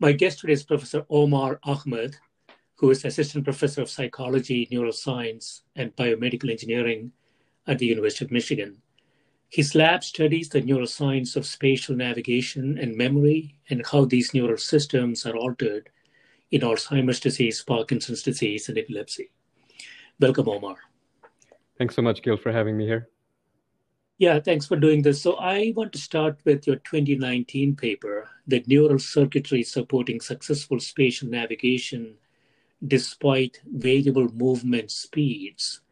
My guest today is Professor Omar Ahmed, who is Assistant Professor of Psychology, Neuroscience, and Biomedical Engineering at the University of Michigan. His lab studies the neuroscience of spatial navigation and memory and how these neural systems are altered in Alzheimer's disease, Parkinson's disease, and epilepsy. Welcome, Omar. Thanks so much, Gil, for having me here. Yeah, thanks for doing this. So I want to start with your 2019 paper, The Neural Circuitry Supporting Successful Spatial Navigation Despite Variable Movement Speeds.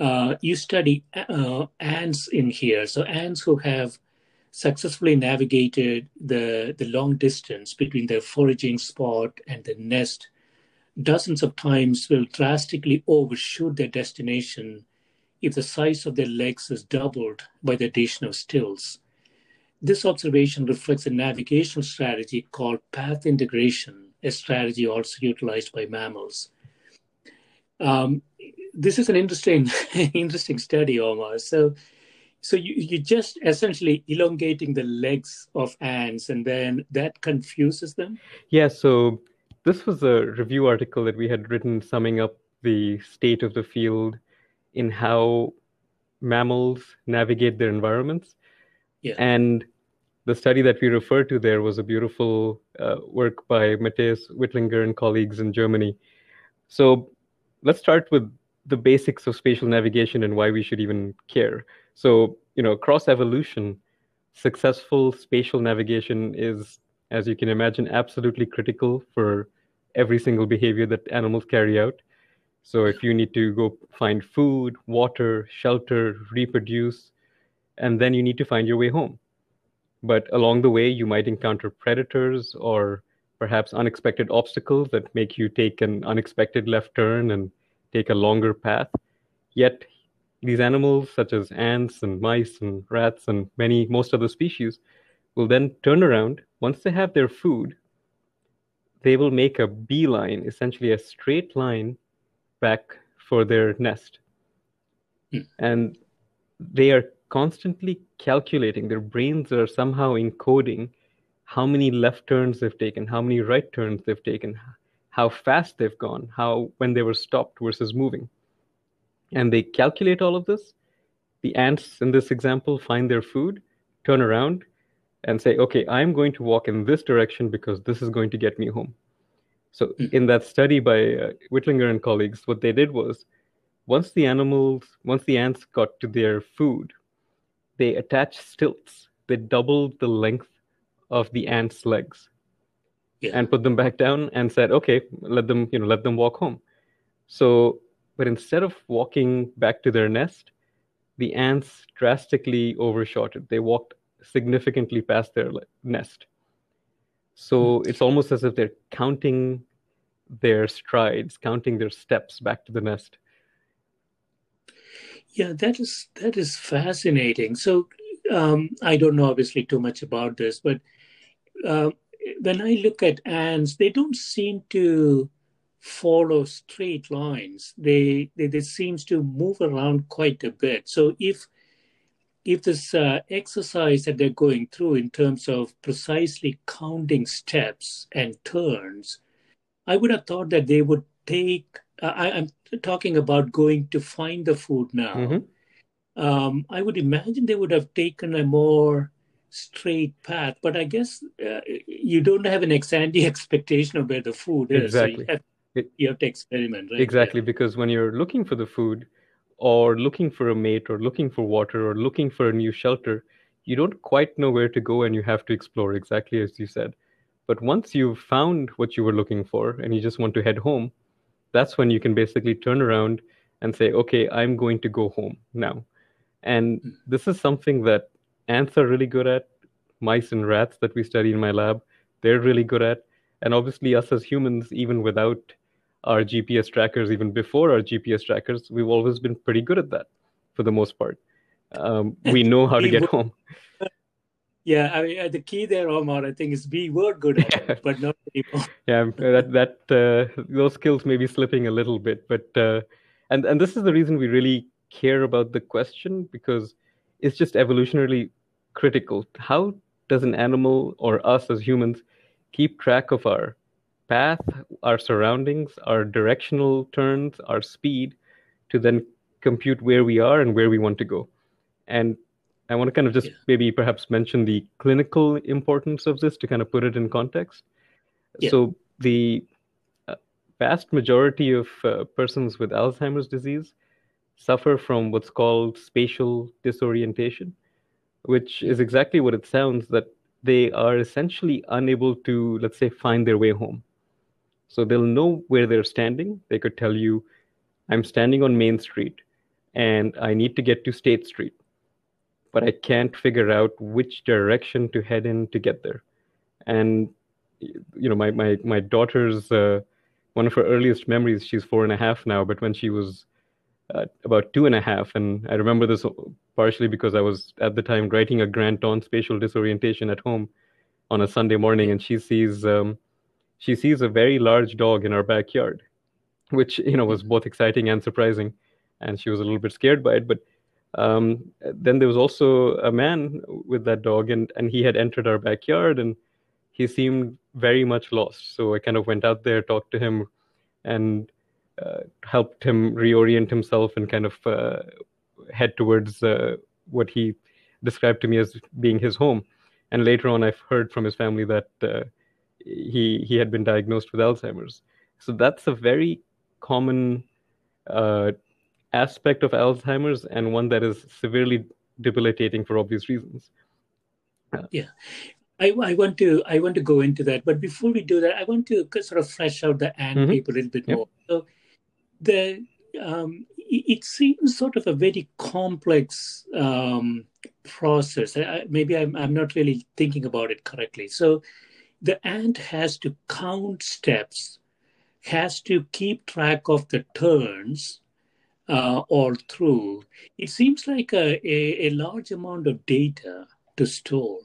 Uh, you study uh, ants in here. So ants who have successfully navigated the, the long distance between their foraging spot and the nest dozens of times will drastically overshoot their destination if the size of their legs is doubled by the addition of stills. This observation reflects a navigational strategy called path integration, a strategy also utilized by mammals. Um, this is an interesting, interesting study, Omar. So, so you, you just essentially elongating the legs of ants, and then that confuses them. Yeah. So this was a review article that we had written, summing up the state of the field in how mammals navigate their environments. Yeah. And the study that we refer to there was a beautiful uh, work by Matthias Wittlinger and colleagues in Germany. So let's start with the basics of spatial navigation and why we should even care. So, you know, across evolution, successful spatial navigation is, as you can imagine, absolutely critical for every single behavior that animals carry out. So if you need to go find food, water, shelter, reproduce, and then you need to find your way home. But along the way, you might encounter predators or perhaps unexpected obstacles that make you take an unexpected left turn and take a longer path. Yet, these animals, such as ants and mice and rats and many, most other species, will then turn around once they have their food. They will make a beeline, essentially a straight line back for their nest. Hmm. And they are constantly calculating, their brains are somehow encoding how many left turns they've taken, how many right turns they've taken, how fast they've gone, how when they were stopped versus moving. And they calculate all of this. The ants in this example find their food, turn around, and say, okay, I'm going to walk in this direction because this is going to get me home. So, mm. in that study by uh, Wittlinger and colleagues, what they did was once the animals, once the ants got to their food, they attached stilts. They doubled the length of the ants' legs yeah. and put them back down and said, okay, let them, you know, let them walk home. So, but instead of walking back to their nest, the ants drastically overshot it. They walked significantly past their nest. So it's almost as if they're counting their strides, counting their steps back to the nest. Yeah, that is that is fascinating. So um, I don't know obviously too much about this, but uh, when I look at ants, they don't seem to follow straight lines. They, they they seems to move around quite a bit. So if if this uh, exercise that they're going through in terms of precisely counting steps and turns, I would have thought that they would take. Uh, I, am talking about going to find the food now. Mm-hmm. Um, I would imagine they would have taken a more straight path, but I guess uh, you don't have an ex ante expectation of where the food is. Exactly. So you, have, you, have, to experiment, right? Exactly, yeah. because when you're looking for the food, or looking for a mate or looking for water or looking for a new shelter, you don't quite know where to go and you have to explore exactly as you said. But once you've found what you were looking for and you just want to head home, that's when you can basically turn around and say, okay, I'm going to go home now. And this is something that ants are really good at, mice and rats that we study in my lab, they're really good at. And obviously, us as humans, even without our GPS trackers, even before our GPS trackers, we've always been pretty good at that for the most part. Um, we know how to get home. Yeah, I mean, the key there, Omar, I think, is we were good at yeah. it, but not anymore. yeah, that that uh, those skills may be slipping a little bit, but uh, and and this is the reason we really care about the question because it's just evolutionarily critical. How does an animal or us as humans keep track of our path, our surroundings, our directional turns, our speed to then compute where we are and where we want to go. And I want to kind of just yeah. maybe perhaps mention the clinical importance of this to kind of put it in context. Yeah. So, the uh, vast majority of uh, persons with Alzheimer's disease suffer from what's called spatial disorientation, which is exactly what it sounds that they are essentially unable to, let's say, find their way home. So they'll know where they're standing. They could tell you, I'm standing on Main Street and I need to get to State Street, but I can't figure out which direction to head in to get there. And you know, my my my daughter's uh, one of her earliest memories. She's four and a half now, but when she was uh, about two and a half, and I remember this partially because I was at the time writing a grant on spatial disorientation at home on a Sunday morning, and she sees. Um, she sees a very large dog in our backyard, which you know was both exciting and surprising, and she was a little bit scared by it. But um, then there was also a man with that dog, and and he had entered our backyard, and he seemed very much lost. So I kind of went out there, talked to him, and uh, helped him reorient himself and kind of uh, head towards uh, what he described to me as being his home. And later on, I've heard from his family that uh, he he had been diagnosed with Alzheimer's. So that's a very common uh, aspect of Alzheimer's and one that is severely debilitating for obvious reasons. Yeah. I, I, want to I want to go into that, but before we do that, I want to sort of flesh out the ant mm-hmm. paper a little bit yep. more. So, the um, it seems sort of a very complex um, process. I, maybe I'm, I'm not really thinking about it correctly. So, the ant has to count steps, has to keep track of the turns uh, all through. It seems like a, a, a large amount of data to store.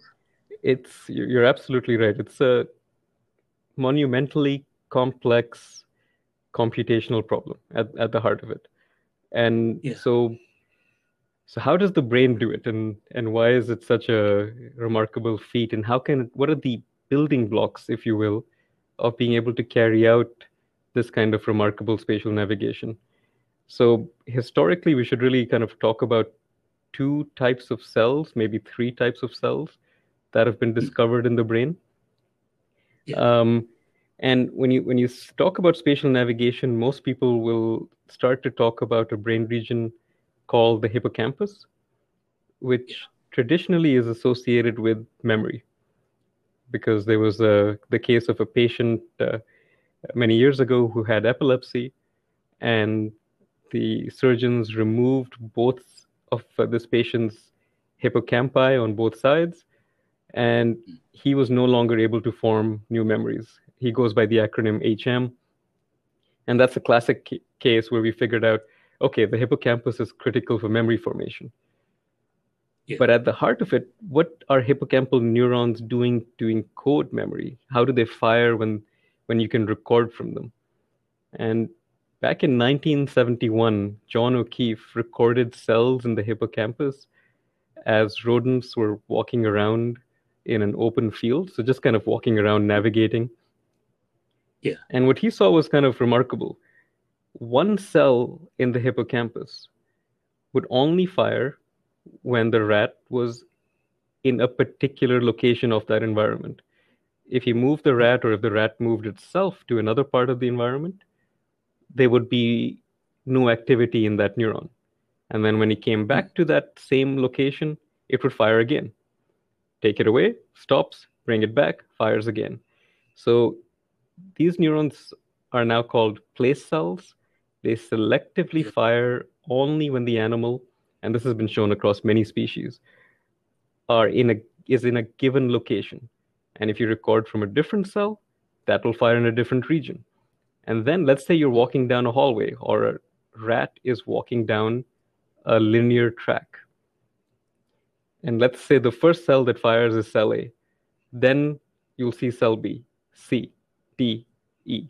It's you're absolutely right. It's a monumentally complex computational problem at, at the heart of it. And yeah. so so how does the brain do it and and why is it such a remarkable feat and how can what are the building blocks, if you will, of being able to carry out this kind of remarkable spatial navigation. So, historically, we should really kind of talk about two types of cells, maybe three types of cells that have been discovered in the brain. Yeah. Um, and when you when you talk about spatial navigation, most people will start to talk about a brain region called the hippocampus, which traditionally is associated with memory because there was a, the case of a patient uh, many years ago who had epilepsy, and the surgeons removed both of uh, this patient's hippocampi on both sides, and he was no longer able to form new memories. He goes by the acronym HM, and that's a classic case where we figured out okay, the hippocampus is critical for memory formation. Yeah. But at the heart of it, what are hippocampal neurons doing to encode memory? How do they fire when when you can record from them? And back in 1971, John O'Keefe recorded cells in the hippocampus as rodents were walking around in an open field. So just kind of walking around, navigating. Yeah. And what he saw was kind of remarkable. One cell in the hippocampus would only fire when the rat was in a particular location of that environment. If you move the rat or if the rat moved itself to another part of the environment, there would be no activity in that neuron. And then when he came back to that same location, it would fire again take it away, stops, bring it back, fires again. So these neurons are now called place cells. They selectively fire only when the animal, and this has been shown across many species, are in a is in a given location. And if you record from a different cell, that will fire in a different region. And then let's say you're walking down a hallway or a rat is walking down a linear track and let's say the first cell that fires is cell A, then you'll see cell B, C, D, E.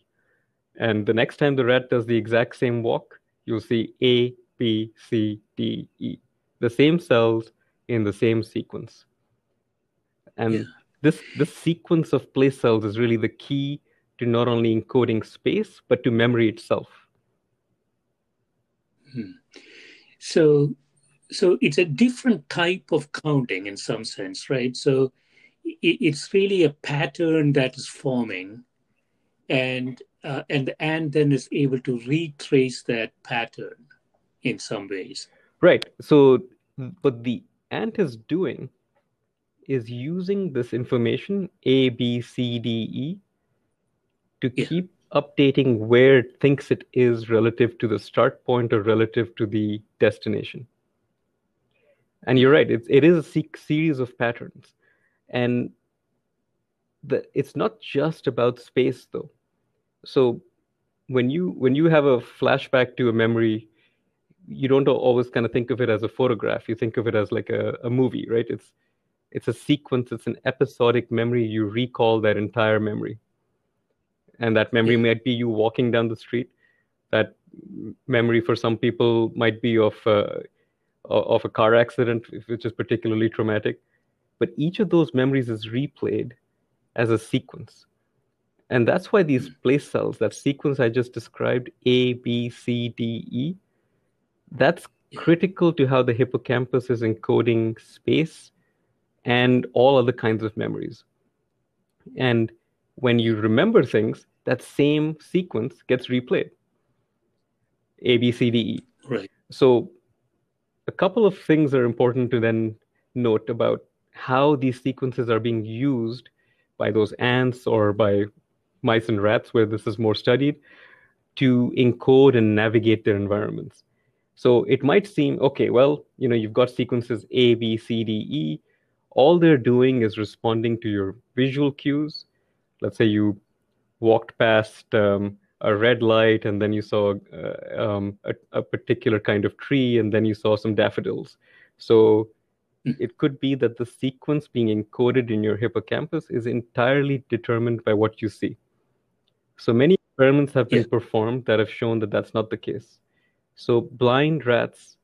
And the next time the rat does the exact same walk, you'll see A, B, C, D, E. The same cells in the same sequence. And yeah. this, this sequence of place cells is really the key to not only encoding space, but to memory itself. Hmm. So so it's a different type of counting in some sense, right? So it's really a pattern that is forming, and uh, and the ant then is able to retrace that pattern in some ways. Right. So what the ant is doing is using this information A, B, C, D, E to yeah. keep updating where it thinks it is relative to the start point or relative to the destination and you're right it's, it is a series of patterns and the, it's not just about space though so when you when you have a flashback to a memory you don't always kind of think of it as a photograph. You think of it as like a, a movie right? It's it's a sequence. It's an episodic memory. You recall that entire memory. And that memory yeah. might be you walking down the street. That memory for some people might be of uh, of a car accident, which is particularly traumatic. But each of those memories is replayed as a sequence. And that's why these place cells, that sequence I just described, A, B, C, D, E, that's critical to how the hippocampus is encoding space and all other kinds of memories. And when you remember things, that same sequence gets replayed. A, B, C, D, E. Right. So a couple of things are important to then note about how these sequences are being used by those ants or by mice and rats, where this is more studied, to encode and navigate their environments. So it might seem okay, well, you know, you've got sequences A, B, C, D, E. All they're doing is responding to your visual cues. Let's say you walked past um, a red light and then you saw uh, um, a, a, particular kind of tree and then you saw some daffodils so mm. it could be that the sequence being encoded in your hippocampus is entirely determined by what you see so many experiments have been yeah. performed that have shown that that's not the case so blind rats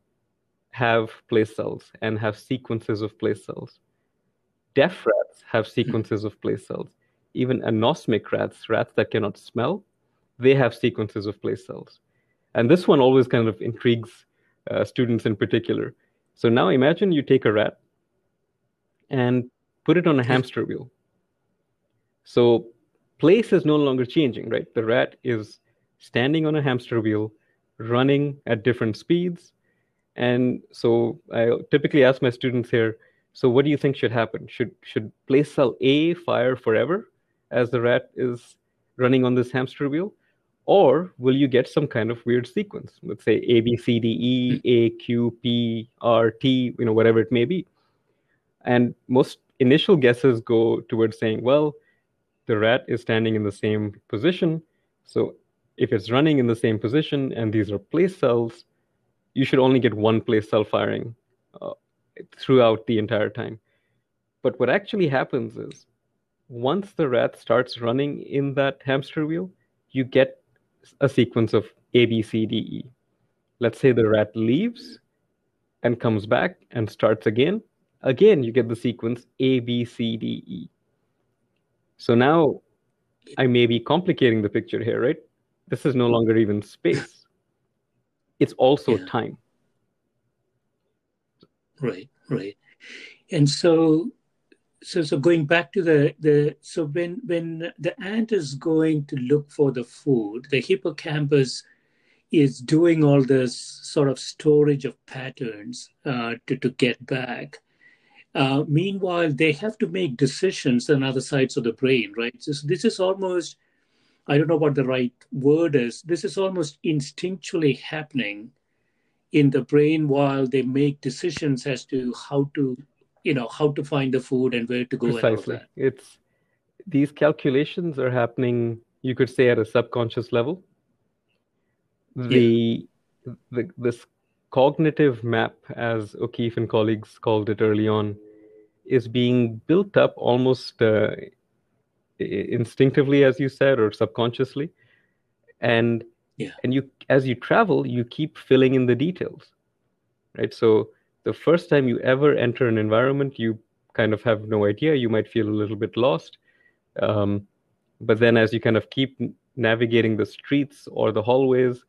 have place cells and have sequences of place cells deaf rats have sequences of place cells even anosmic rats rats that cannot smell they have sequences of place cells. And this one always kind of intrigues uh, students in particular. So now imagine you take a rat and put it on a hamster wheel. So place is no longer changing, right? The rat is standing on a hamster wheel, running at different speeds. And so I typically ask my students here, so what do you think should happen? Should should place cell A fire forever as the rat is running on this hamster wheel? or will you get some kind of weird sequence let's say a b c d e a q p r t you know whatever it may be and most initial guesses go towards saying well the rat is standing in the same position so if it's running in the same position and these are place cells you should only get one place cell firing uh, throughout the entire time. But what actually happens is once the rat starts running in that hamster wheel, you get a sequence of A, B, C, D, E. Let's say the rat leaves and comes back and starts again. Again, you get the sequence A, B, C, D, E. So now I may be complicating the picture here, right? This is no longer even space, it's also yeah. time. Right, right. And so so so going back to the the so when when the ant is going to look for the food the hippocampus is doing all this sort of storage of patterns uh, to, to get back uh, meanwhile they have to make decisions on other sides of the brain right so this is almost i don't know what the right word is. This is almost instinctually happening in the brain while they make decisions as to how to you know how to find the food and where to go precisely. it's these calculations are happening you could say at a subconscious level. The, yeah. the this cognitive map as o'keefe and colleagues called it early on is being built up almost uh, instinctively as you said or subconsciously and yeah. and you as you travel you keep filling in the details right so the first time you ever enter an environment, you kind of have no idea. You might feel a little bit lost. Um, but then as you kind of keep navigating the streets or the hallways,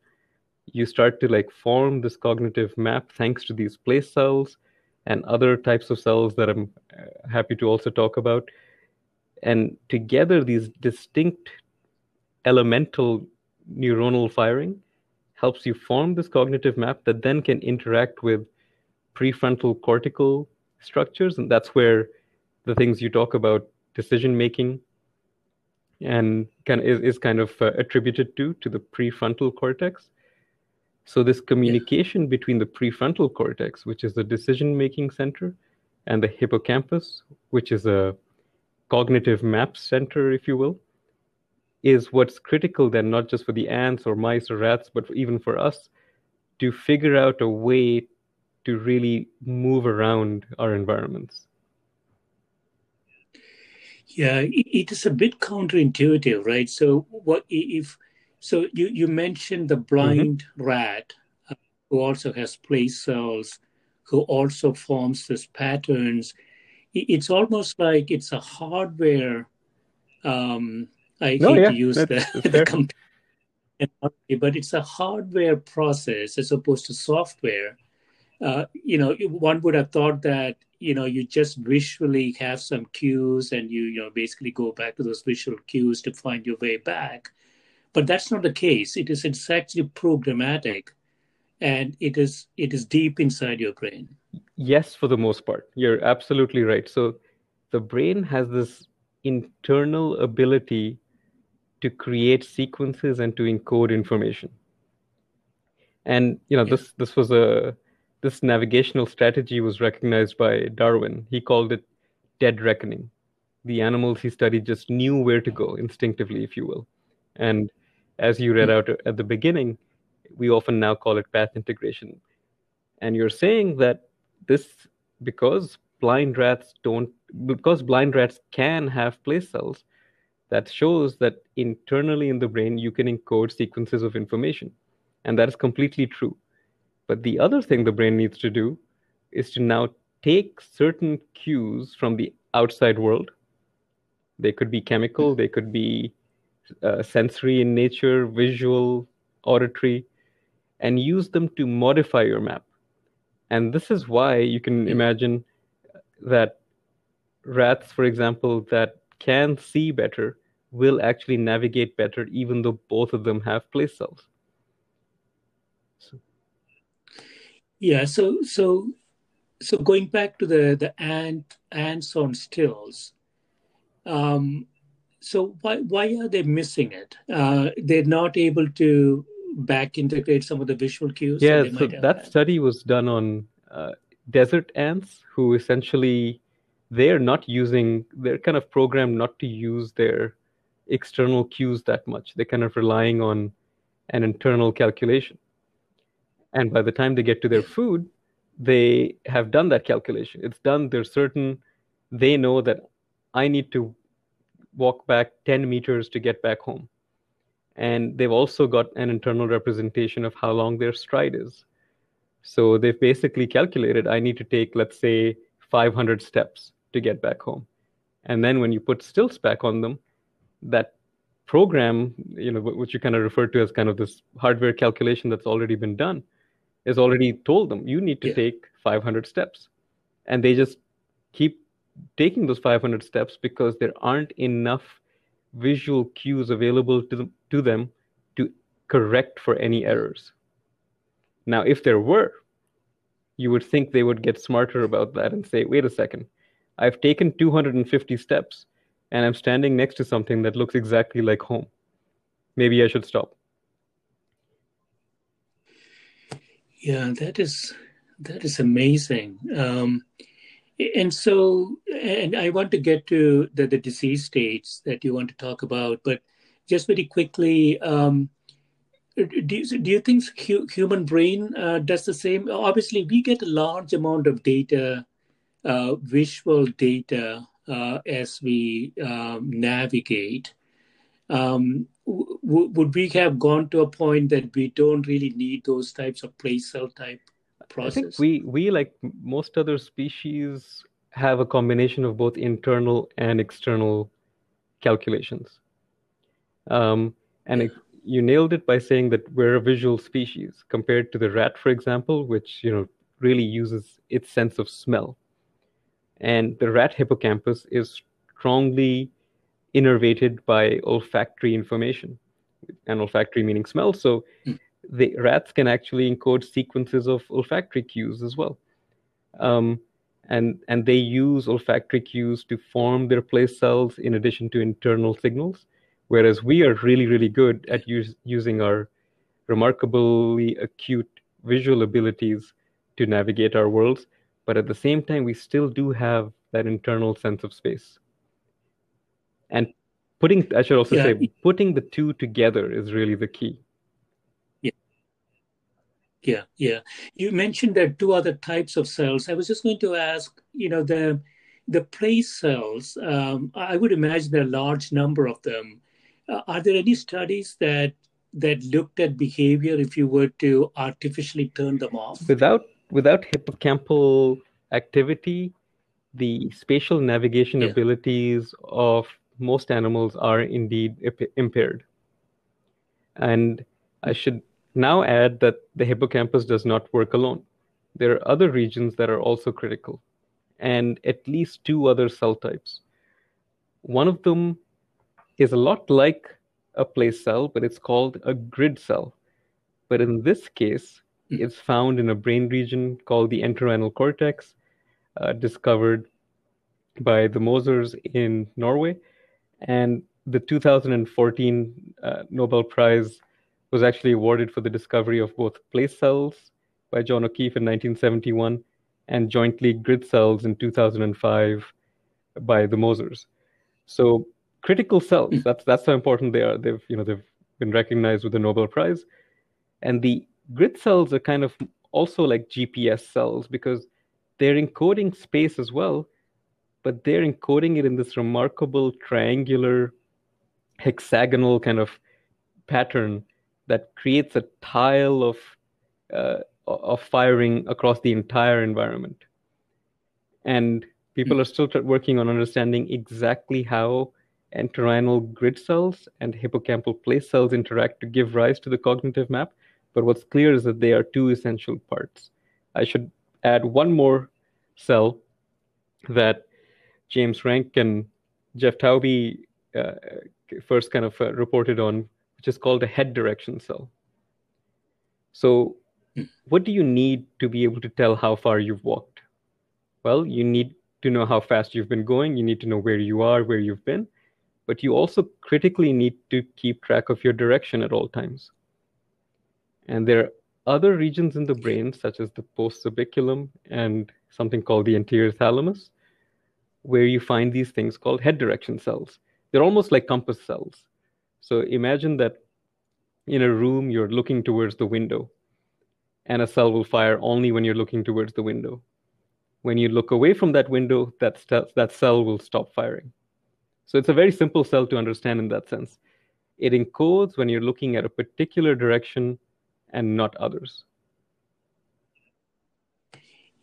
you start to like form this cognitive map thanks to these place cells and other types of cells that I'm uh, happy to also talk about. And together, these distinct elemental neuronal firing helps you form this cognitive map that then can interact with prefrontal cortical structures, and that's where the things you talk about decision making and of is, is kind of uh, attributed to to the prefrontal cortex so this communication yeah. between the prefrontal cortex which is the decision making center and the hippocampus which is a cognitive map center if you will is what's critical then not just for the ants or mice or rats but even for us to figure out a way to really move around our environments. Yeah, it is a bit counterintuitive, right? So what if so you you mentioned the blind mm-hmm. rat uh, who also has place cells who also forms these patterns. It's almost like it's a hardware. Um, I no, hate yeah, to use the, the computer, but it's a hardware process as opposed to software uh, you know, one would have thought that you know you just visually have some cues and you you know basically go back to those visual cues to find your way back, but that's not the case. It is it's actually programmatic, and it is it is deep inside your brain. Yes, for the most part, you're absolutely right. So the brain has this internal ability to create sequences and to encode information and you know yeah. this this was a this navigational strategy was recognized by Darwin. He called it dead reckoning. The animals he studied just knew where to go instinctively, if you will. And as you read hmm. out at the beginning, we often now call it path integration. And you're saying that this, because blind rats don't, because blind rats can have place cells, that shows that internally in the brain you can encode sequences of information. And that is completely true. But the other thing the brain needs to do is to now take certain cues from the outside world. They could be chemical, they could be uh, sensory in nature, visual, auditory, and use them to modify your map. And this is why you can imagine that rats, for example, that can see better will actually navigate better, even though both of them have place cells. Yeah. So so so going back to the the ant ants on stills. Um, so why why are they missing it? Uh, they're not able to back integrate some of the visual cues. Yeah. So, that had. study was done on uh, desert ants who essentially they're not using they're kind of programmed not to use their external cues that much. They're kind of relying on an internal calculation and by the time they get to their food they have done that calculation. It's done, they're certain, they know that I need to walk back 10 meters to get back home. And they've also got an internal representation of how long their stride is. So they've basically calculated I need to take, let's say, 500 steps to get back home. And then when you put stilts back on them, that program, you know, which you kind of refer to as kind of this hardware calculation that's already been done, is already told them you need to yeah. take 500 steps. And they just keep taking those 500 steps because there aren't enough visual cues available to them, to them to correct for any errors. Now, if there were, you would think they would get smarter about that and say, wait a second, I've taken 250 steps and I'm standing next to something that looks exactly like home. Maybe I should stop. Yeah, that is that is amazing. Um, and so, and I want to get to the, the disease states that you want to talk about, but just very quickly, um, do, you, do you think hu- human brain uh, does the same? Obviously, we get a large amount of data, uh, visual data, uh, as we um, navigate. Um, w- would we have gone to a point that we don't really need those types of place cell type process? I think we, we, like most other species, have a combination of both internal and external calculations. Um, and it, you nailed it by saying that we're a visual species compared to the rat, for example, which you know really uses its sense of smell. And the rat hippocampus is strongly innervated by olfactory information, and olfactory meaning smell. So mm the rats can actually encode sequences of olfactory cues as well. Um, and, and they use olfactory cues to form their place cells in addition to internal signals, whereas we are really, really good at use, using our remarkably acute visual abilities to navigate our worlds. But at the same time, we still do have that internal sense of space. And putting, I should also yeah. say, putting the two together is really the key yeah, yeah. yeah You mentioned there are two other types of cells. I was just going to ask, you know, the the place cells. Um, I would imagine there are a large number of them. Uh, are there any studies that that looked at behavior if you were to artificially turn them off? Without without hippocampal activity, the spatial navigation yeah. abilities of most animals are indeed impaired. And I should now add that the hippocampus does not work alone. There are other regions that are also critical, and at least two other cell types. One of them is a lot like a place cell, but it's called a grid cell. But in this case, hmm. it's found in a brain region called the entorhinal cortex, uh, discovered by the Mosers in Norway. And the 2014 uh, Nobel Prize was actually awarded for the discovery of both place cells by John O'Keefe in 1971 and jointly grid cells in 2005 by the Mosers. So critical cells, hmm. that's that's how important they are. They've you know they've been recognized with the Nobel Prize. And the grid cells are kind of also like GPS cells because they're encoding space as well, but they're encoding it in this remarkable triangular hexagonal kind of pattern that creates a tile of uh, of firing across the entire environment. And people are still working on understanding exactly how entorhinal grid cells and hippocampal place cells interact to give rise to the cognitive map. But what's clear is that they are two essential parts. I should add one more cell that James Ranck and Jeff Taube uh, first kind of uh, reported on, which is called a head direction cell. So, what do you need to be able to tell how far you've walked? Well, you need to know how fast you've been going, you need to know where you are, where you've been, but you also critically need to keep track of your direction at all times. And there are other regions in the brain, such as the postsubiculum and something called the anterior thalamus, where you find these things called head direction cells. They're almost like compass cells. So imagine that in a room, you're looking towards the window. and a cell will fire only when you're looking towards the window. When you look away from that window, that, st- that cell will stop firing. So it's a very simple cell to understand in that sense. It encodes when you're looking at a particular direction and not others.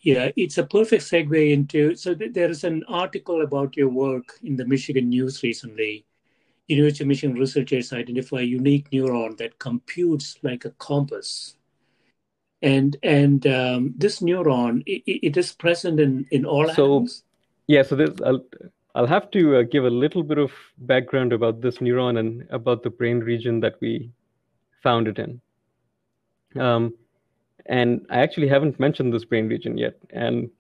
Yeah, it's a perfect segue into. So th- there is an article about your work in the Michigan News recently. University of Michigan researchers identify a unique neuron that computes like a compass, and and um, this neuron it, it is present in in all So, animals. yeah, so this, I'll, I'll have to uh, give a little bit of background about this neuron and about the brain region that we found it in. Um, and I actually haven't mentioned this brain region yet. And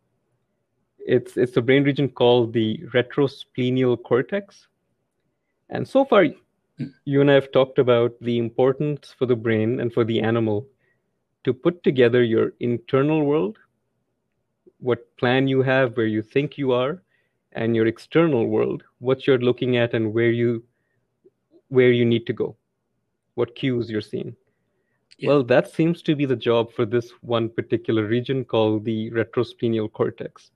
it's it's a brain region called the retrosplenial cortex. And so far, you and I have talked about the importance for the brain and for the animal to put together your internal world, what plan you have, where you think you are, and your external world, what you're looking at and where you where you need to go, what cues you're seeing. Yeah. Well, that seems to be the job for this one particular region called the retrosplenial cortex.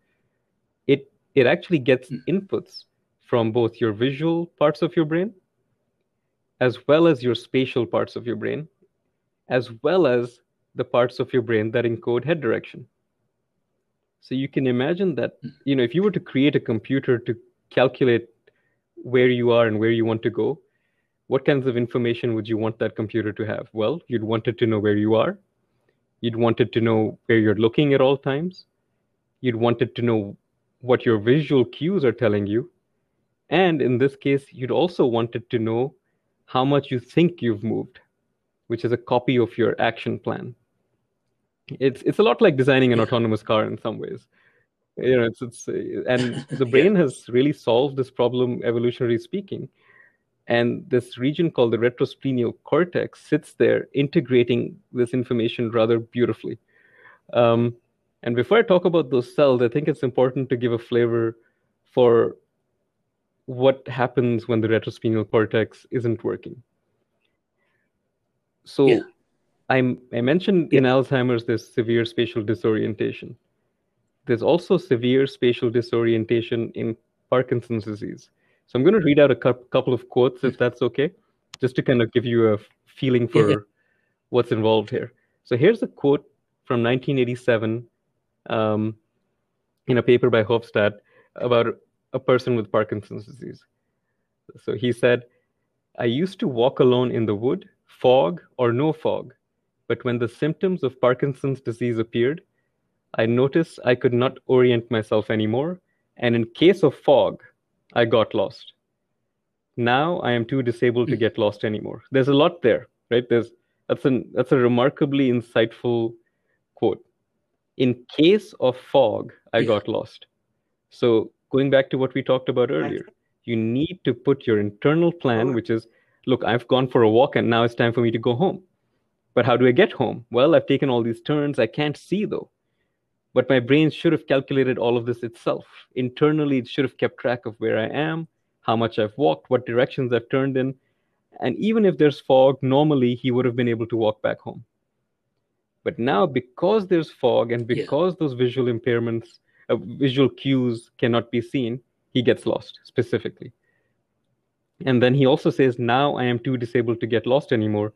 It it actually gets Mm. inputs from both your visual parts of your brain as well as your spatial parts of your brain, as well as the parts of your brain that encode head direction. So you can imagine that, hmm. you know, if you were to create a computer to calculate where you are and where you want to go, what kinds of information would you want that computer to have? Well, you'd want it to know where you are. You'd want it to know where you're looking at all times. You'd want it to know what your visual cues are telling you. And in this case, you'd also want it to know how much you think you've moved, which is a copy of your action plan. It's it's a lot like designing an autonomous car in some ways. You know, it's it's and the brain has really solved this problem, evolutionarily speaking. And this region called the retrosplenial cortex sits there integrating this information rather beautifully. Um, and before I talk about those cells, I think it's important to give a flavor for what happens when the retrosplenial cortex isn't working. So Yeah. I'm, I mentioned in Alzheimer's there's severe spatial disorientation. There's also severe spatial disorientation in Parkinson's disease. So I'm going to read out a cou- couple of quotes, if that's okay, just to kind of give you a feeling for Yeah. what's involved here. So here's a quote from 1987 um, in a paper by Hovestadt about a person with Parkinson's disease. So he said, I used to walk alone in the wood, fog or no fog, but when the symptoms of Parkinson's disease appeared, I noticed I could not orient myself anymore, and in case of fog, I got lost. Now I am too disabled to mm. get lost anymore. There's a lot there, right? There's that's an that's a remarkably insightful quote. In case of fog, I got lost. So going back to what we talked about earlier, you need to put your internal plan, uh-huh. which is, look, I've gone for a walk and now it's time for me to go home. But how do I get home? Well, I've taken all these turns. I can't see though. But my brain should have calculated all of this itself. Internally, it should have kept track of where I am, how much I've walked, what directions I've turned in. And even if there's fog, normally he would have been able to walk back home. But now, because there's fog and Yeah. because those visual impairments, uh, visual cues cannot be seen, he gets lost specifically. And then he also says, Now I am too disabled to get lost anymore.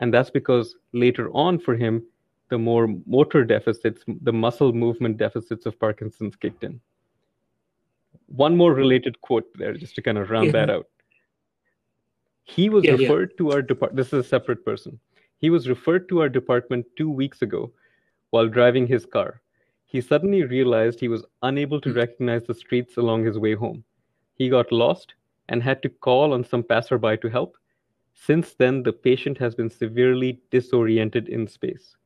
And that's because later on for him, the more motor deficits, the muscle movement deficits of Parkinson's kicked in. One more related quote there, just to kind of round Yeah. that out. He was Yeah, yeah. referred to our department. This is a separate person. He was referred to our department two weeks ago while driving his car. He suddenly realized he was unable to hmm. recognize the streets along his way home. He got lost and had to call on some passerby to help. Since then, the patient has been severely disoriented in space.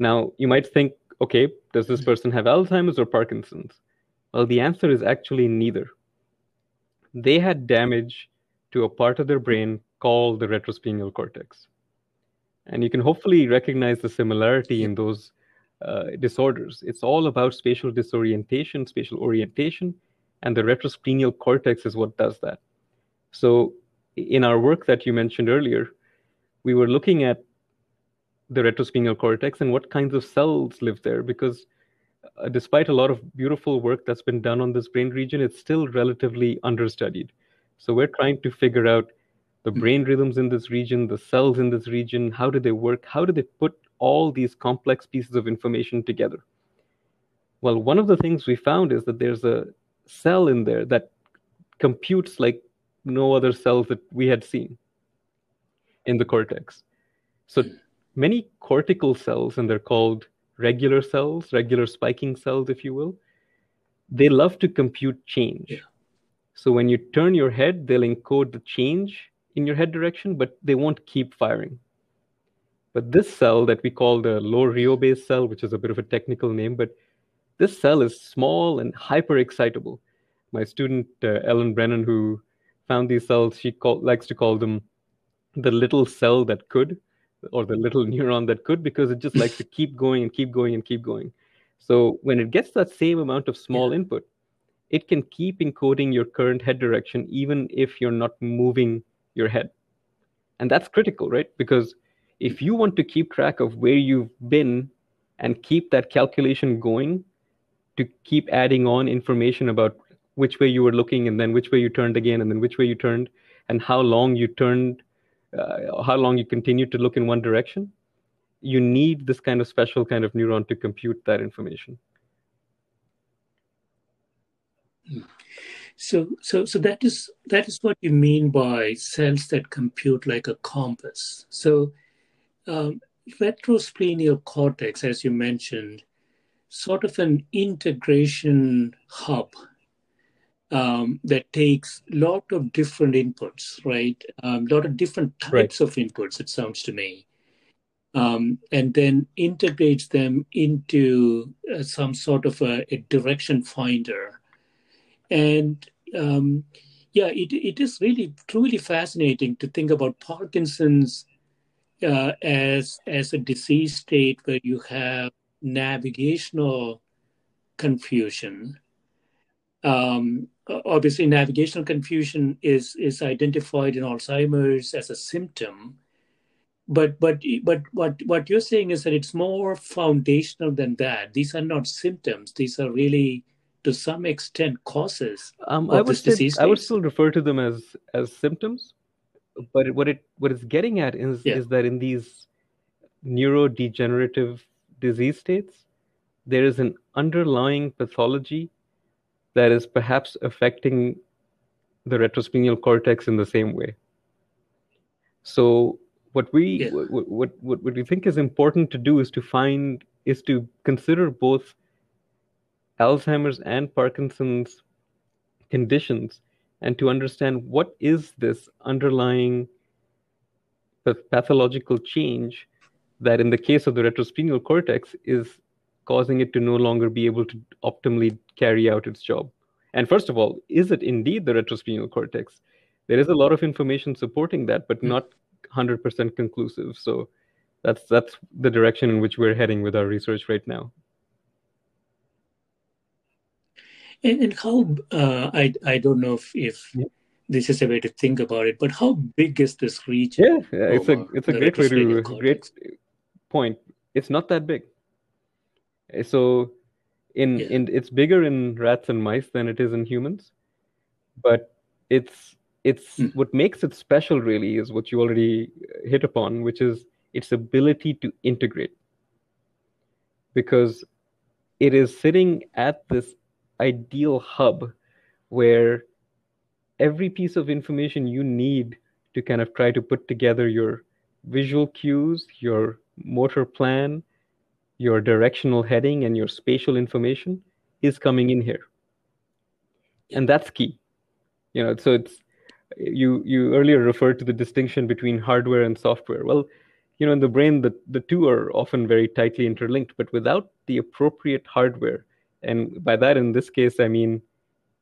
Now, you might think, okay, does this person have Alzheimer's or Parkinson's? Well, the answer is actually neither. They had damage to a part of their brain called the retrosplenial cortex. And you can hopefully recognize the similarity in those uh, disorders. It's all about spatial disorientation, spatial orientation, and the retrosplenial cortex is what does that. So, in our work that you mentioned earlier, we were looking at the retrosplenial cortex and what kinds of cells live there because uh, despite a lot of beautiful work that's been done on this brain region, it's still relatively understudied. So we're trying to figure out the hmm. brain rhythms in this region, the cells in this region, how do they work? How do they put all these complex pieces of information together? Well, one of the things we found is that there's a cell in there that computes like no other cells that we had seen in the cortex. So many cortical cells, and they're called regular cells, regular spiking cells, if you will, they love to compute change. Yeah. So when you turn your head, they'll encode the change in your head direction, but they won't keep firing. But this cell that we call the low rheobase cell, which is a bit of a technical name, but this cell is small and hyper excitable. My student uh, Ellen Brennan, who found these cells, she call, likes to call them the little cell that could or the little neuron that could because it just likes to keep going and keep going and keep going. So when it gets that same amount of small yeah. input, it can keep encoding your current head direction even if you're not moving your head. And that's critical, right? Because if you want to keep track of where you've been and keep that calculation going to keep adding on information about which way you were looking and then which way you turned again and then which way you turned and how long you turned uh, how long you continued to look in one direction, you need this kind of special kind of neuron to compute that information. So, so, so that is that is what you mean by cells that compute like a compass. So, um, retrosplenial cortex, as you mentioned, sort of an integration hub um, that takes a lot of different inputs, right? A um, lot of different types right. of inputs, it sounds to me. Um, and then integrates them into uh, some sort of a, a direction finder. And um, yeah, it, it is really truly fascinating to think about Parkinson's uh, as as a disease state where you have navigational confusion um, obviously, navigational confusion is is identified in Alzheimer's as a symptom, but but but what what you're saying is that it's more foundational than that. These are not symptoms; these are really, to some extent, causes um, I would say, I would still refer to them as as symptoms, but what it what it's getting at is yeah. is that in these neurodegenerative disease states, there is an underlying pathology that is perhaps affecting the retrosplenial cortex in the same way. So what we yeah. what, what what we think is important to do is to find is to consider both Alzheimer's and Parkinson's conditions and to understand what is this underlying pathological change that in the case of the retrosplenial cortex is causing it to no longer be able to optimally carry out its job. And first of all, is it indeed the retrosplenial cortex? There is a lot of information supporting that, but hmm. not 100% conclusive. So that's that's the direction in which we're heading with our research right now. And, and how uh, I I don't know if, if yeah. this is a way to think about it, but how big is this region? Yeah, yeah it's a it's a great way to great point. It's not that big. So in yeah. in it's bigger in rats and mice than it is in humans but it's it's mm. what makes it special really is what you already hit upon which is its ability to integrate because it is sitting at this ideal hub where every piece of information you need to kind of try to put together your visual cues your motor plan your directional heading and your spatial information is coming in here. And that's key. You know so it's you you earlier referred to the distinction between hardware and software. Well you know in the brain the, the two are often very tightly interlinked but without the appropriate hardware and by that in this case i mean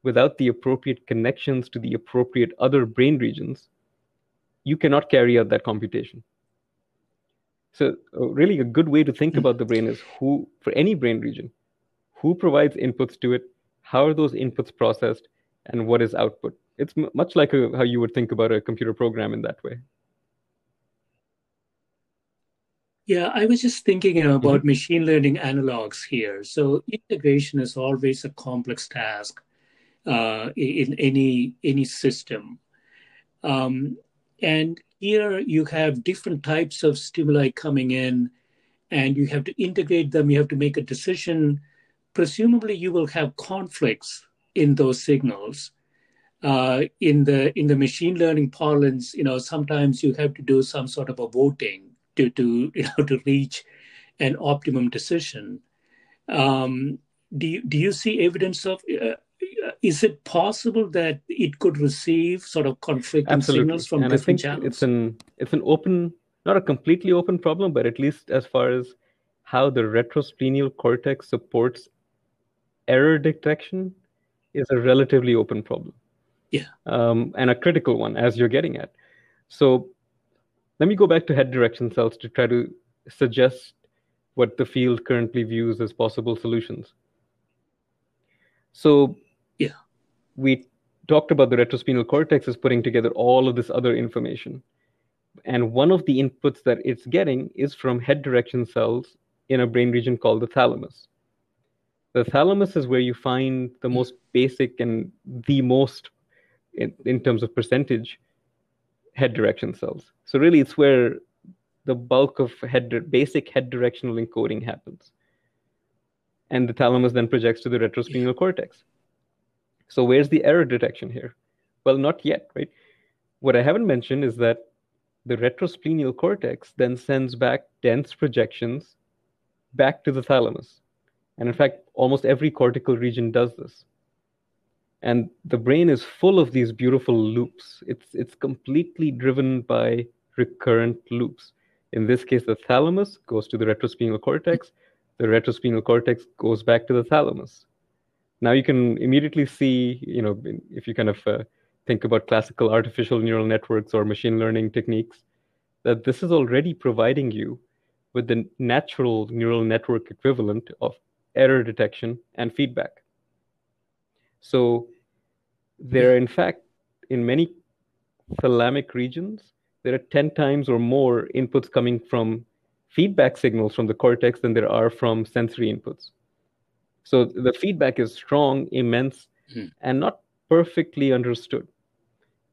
without the appropriate connections to the appropriate other brain regions you cannot carry out that computation so, uh, really, a good way to think about the brain is who, for any brain region, who provides inputs to it, how are those inputs processed, and what is output. It's m- much like a, how you would think about a computer program in that way. Yeah, I was just thinking you know, about mm-hmm. machine learning analogs here. So integration is always a complex task uh, in any any system, um, and here you have different types of stimuli coming in, and you have to integrate them. You have to make a decision. Presumably, you will have conflicts in those signals. Uh, in the in the machine learning parlance, you know, sometimes you have to do some sort of a voting to to you know to reach an optimum decision. Um, do you, do you see evidence of? Uh, is it possible that it could receive sort of conflicting signals from and different I think channels? It's an it's an open, not a completely open problem, but at least as far as how the retrosplenial cortex supports error detection is a relatively open problem. Yeah. Um, and a critical one, as you're getting at. So let me go back to head direction cells to try to suggest what the field currently views as possible solutions. So, we talked about the retrosplenial cortex is putting together all of this other information. And one of the inputs that it's getting is from head direction cells in a brain region called the thalamus. The thalamus is where you find the most basic and the most, in, in terms of percentage, head direction cells. So really, it's where the bulk of head basic head directional encoding happens, and the thalamus then projects to the retrosplenial yeah. cortex. So where's the error detection here? Well, not yet, right? What I haven't mentioned is that the retrosplenial cortex then sends back dense projections back to the thalamus. And in fact, almost every cortical region does this and the brain is full of these beautiful loops it's it's completely driven by recurrent loops in this case the thalamus goes to the retrosplenial cortex the retrosplenial cortex goes back to the thalamus now you can immediately see you know if you kind of uh, think about classical artificial neural networks or machine learning techniques that this is already providing you with the natural neural network equivalent of error detection and feedback so there are, in fact, in many thalamic regions, there are 10 times or more inputs coming from feedback signals from the cortex than there are from sensory inputs. So the feedback is strong, immense, mm. and not perfectly understood.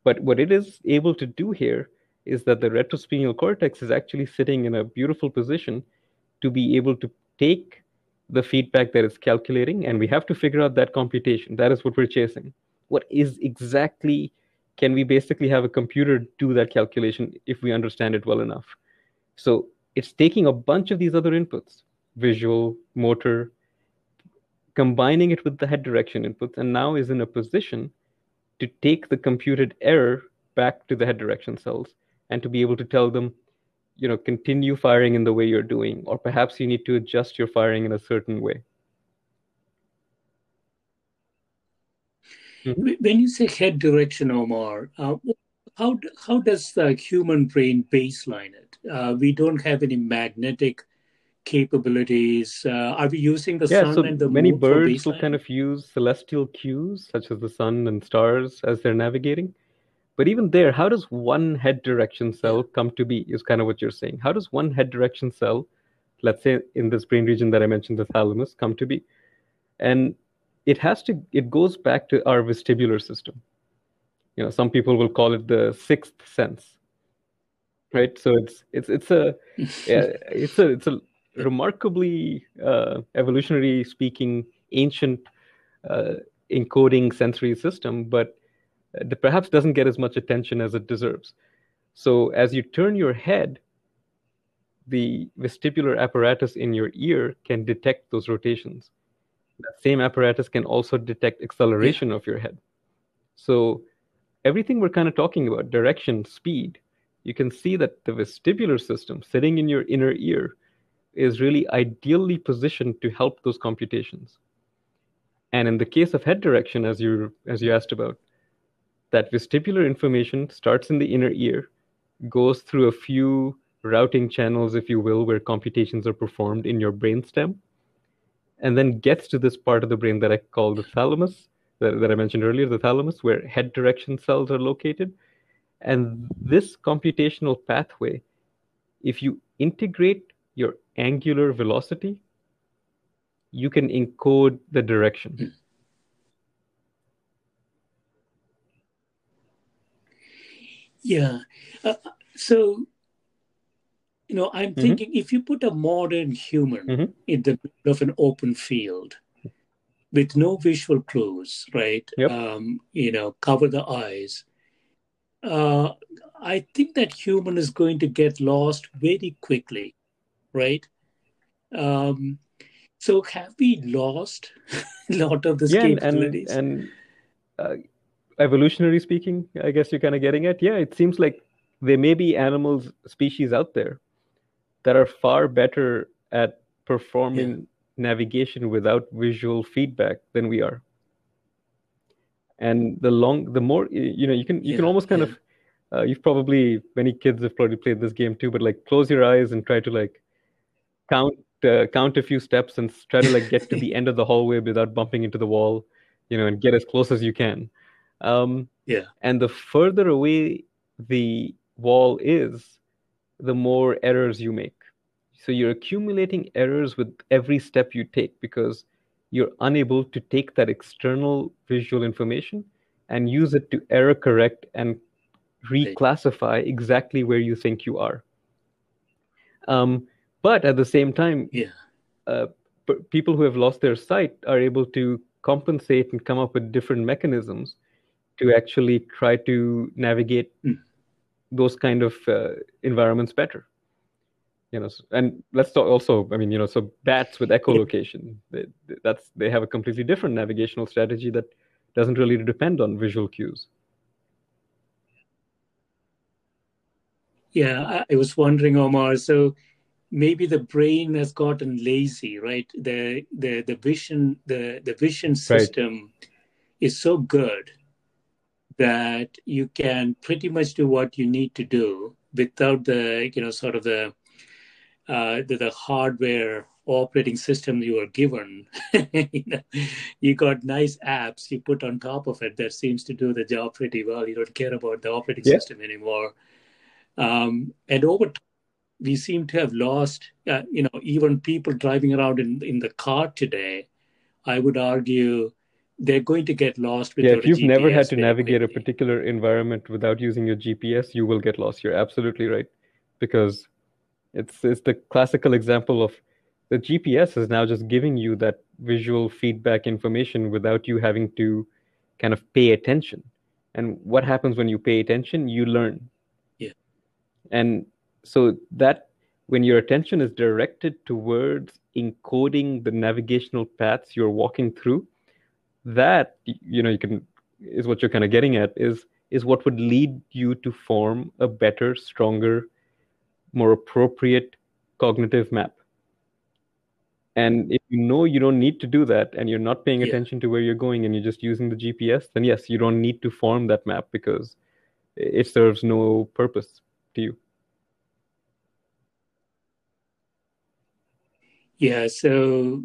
But what it is able to do here is that the retrosplenial cortex is actually sitting in a beautiful position to be able to take the feedback that it's calculating, and we have to figure out that computation. That is what we're chasing what is exactly can we basically have a computer do that calculation if we understand it well enough so it's taking a bunch of these other inputs visual motor combining it with the head direction inputs and now is in a position to take the computed error back to the head direction cells and to be able to tell them you know continue firing in the way you're doing or perhaps you need to adjust your firing in a certain way Mm-hmm. When you say head direction, Omar, uh, how how does the human brain baseline it? Uh, we don't have any magnetic capabilities. Uh, are we using the yeah, sun so and the many moon birds will kind of use celestial cues such as the sun and stars as they're navigating. But even there, how does one head direction cell come to be? Is kind of what you're saying. How does one head direction cell, let's say in this brain region that I mentioned, the thalamus, come to be? And it has to it goes back to our vestibular system you know some people will call it the sixth sense right so it's it's it's a it's a it's a remarkably uh, evolutionary speaking ancient uh, encoding sensory system but it perhaps doesn't get as much attention as it deserves so as you turn your head the vestibular apparatus in your ear can detect those rotations that same apparatus can also detect acceleration yeah. of your head. So everything we're kind of talking about, direction, speed, you can see that the vestibular system sitting in your inner ear is really ideally positioned to help those computations. And in the case of head direction, as you as you asked about, that vestibular information starts in the inner ear, goes through a few routing channels, if you will, where computations are performed in your brainstem, and then gets to this part of the brain that I call the thalamus, that, that I mentioned earlier, the thalamus, where head direction cells are located. And this computational pathway, if you integrate angular velocity, you can encode the direction. Mm. Yeah. Uh, so, you know, I'm Mhm. thinking if you put a modern human Mhm. in the middle of an open field with no visual clues, right? Yep. Um, you know, cover the eyes. Uh, I think that human is going to get lost very quickly, right? Um, so have we lost a lot of these Yeah, and and, and uh, evolutionary speaking, I guess you're kind of getting at. Yeah, it seems like there may be animals, species out there that are far better at performing navigation without visual feedback than we are. And the long, the more you know, you can you can almost kind yeah. of uh, you've probably many kids have probably played this game too, but like close your eyes and try to like count uh, count a few steps and try to like get to the end of the hallway without bumping into the wall, you know, and get as close as you can. Um, Yeah. and the further away the wall is, the more errors you make. So you're accumulating errors with every step you take because you're unable to take that external visual information and use it to error correct and reclassify exactly where you think you are. Um, but at the same time, Yeah. uh, people who have lost their sight are able to compensate and come up with different mechanisms to actually try to navigate Mm. those kind of uh, environments better. You know, and let's talk also. I mean, you know, so bats with echolocation, they, that's they have a completely different navigational strategy that doesn't really depend on visual cues. Yeah, I, I was wondering, Omar. So maybe the brain has gotten lazy, right? The the the vision the the vision system is so good that you can pretty much do what you need to do without the you know sort of the uh, the, the hardware operating system you are given. you, know, you got nice apps you put on top of it that seems to do the job pretty well. You don't care about the operating Yeah. system anymore. Um, and over time, we seem to have lost, uh, you know, even people driving around in, in the car today, I would argue they're going to get lost Yeah, if you've never had to navigate a particular environment without using your GPS, you will get lost. You're absolutely right. Because it's it's the classical example of the GPS is now just giving you that visual feedback information without you having to kind of pay attention. And what happens when you pay attention? You learn. Yeah. And so that when your attention is directed towards encoding the navigational paths you're walking through, that you know you can is what you're kind of getting at is is what would lead you to form a better, stronger, more appropriate cognitive map. And if you know you don't need to do that and you're not paying Yeah. attention to where you're going and you're just using the GPS, then yes, you don't need to form that map because it serves no purpose to you. Yeah, so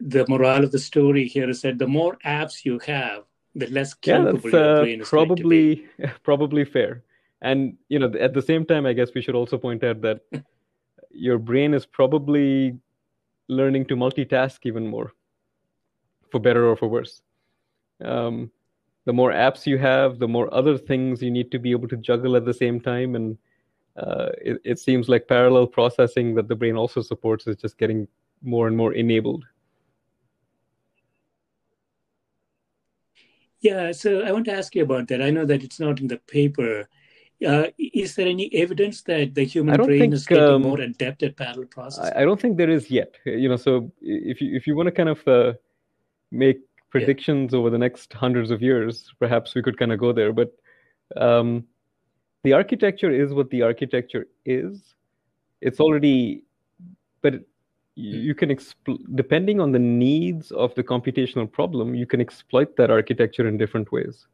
the moral of the story here is that the more apps you have, the less Yeah, capable your uh, brain is going to be. probably probably fair. And you know, at the same time, I guess we should also point out that your brain is probably learning to multitask even more, for better or for worse. Um, the more apps you have, the more other things you need to be able to juggle at the same time, and uh, it, it seems like parallel processing that the brain also supports is just getting more and more enabled. Yeah, so I want to ask you about that. I know that it's not in the paper. Uh, is there any evidence that the human brain think is getting um, more adept at parallel processing? I, don't think there is yet. You know, so if you if you want to kind of uh, make predictions over the next hundreds of years, perhaps we could kind of go there. But um, the architecture is what the architecture is. It's already, but you can expl- depending on the needs of the computational problem, you can exploit that architecture in different ways.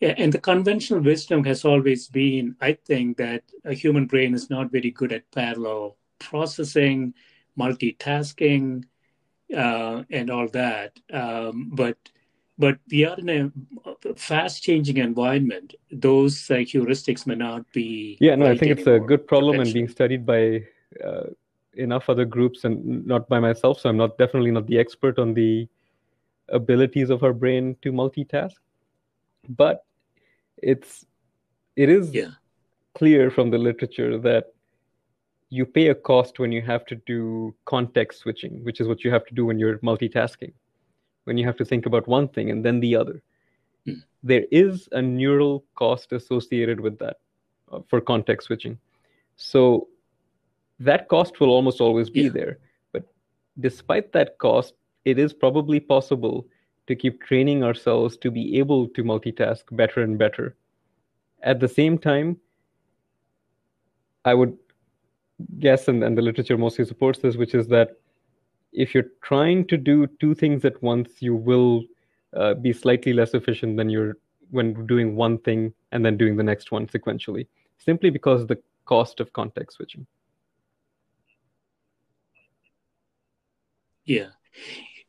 Yeah, and the conventional wisdom has always been, I think, that a human brain is not very good at parallel processing, multitasking, uh, and all that. Um, but but we are in a fast changing environment. Those uh, heuristics may not be. Yeah, no, I think it's a good problem and being studied by uh, enough other groups and not by myself. So I'm not definitely not the expert on the abilities of our brain to multitask, but it's it is yeah. clear from the literature that you pay a cost when you have to do context switching, which is what you have to do when you're multitasking when you have to think about one thing and then the other. Mm. There is a neural cost associated with that uh, for context switching. So that cost will almost always be yeah. there. But despite that cost, it is probably possible to keep training ourselves to be able to multitask better and better. At the same time, I would guess, and, and the literature mostly supports this, which is that if you're trying to do two things at once, you will uh, be slightly less efficient than you're when doing one thing and then doing the next one sequentially, simply because of the cost of context switching. Yeah.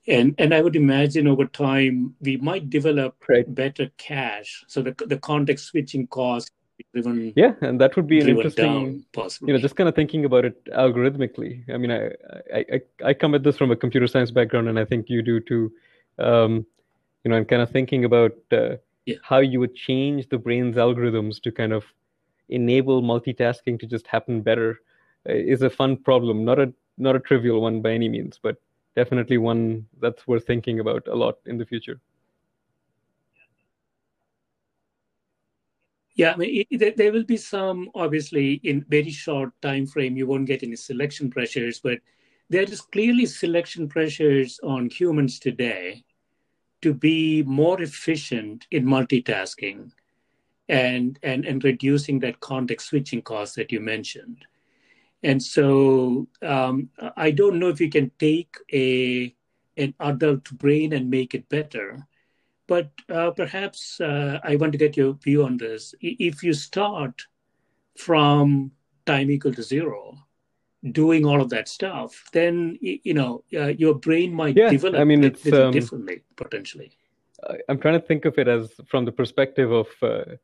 And and I would imagine over time we might develop right. better cache. So the the context switching cost driven yeah and that would be an interesting you know just kind of thinking about it algorithmically. I mean I, I i i come at this from a computer science background and i think you do too. Um you know and kind of thinking about uh, yeah. how you would change the brain's algorithms to kind of enable multitasking to just happen better uh, is a fun problem. Not a not a trivial one by any means but definitely one that's worth thinking about a lot in the future Yeah, I mean, it, there will be some obviously in very short time frame. You won't get any selection pressures, but there is clearly selection pressures on humans today to be more efficient in multitasking and and and reducing that context switching cost that you mentioned. And so um, I don't know if you can take a an adult brain and make it better but uh, perhaps uh, I want to get your view on this. If you start from time equal to zero, doing all of that stuff, then you know uh, your brain might yeah, develop I mean, it it's, um, differently potentially. I'm trying to think of it as from the perspective of uh,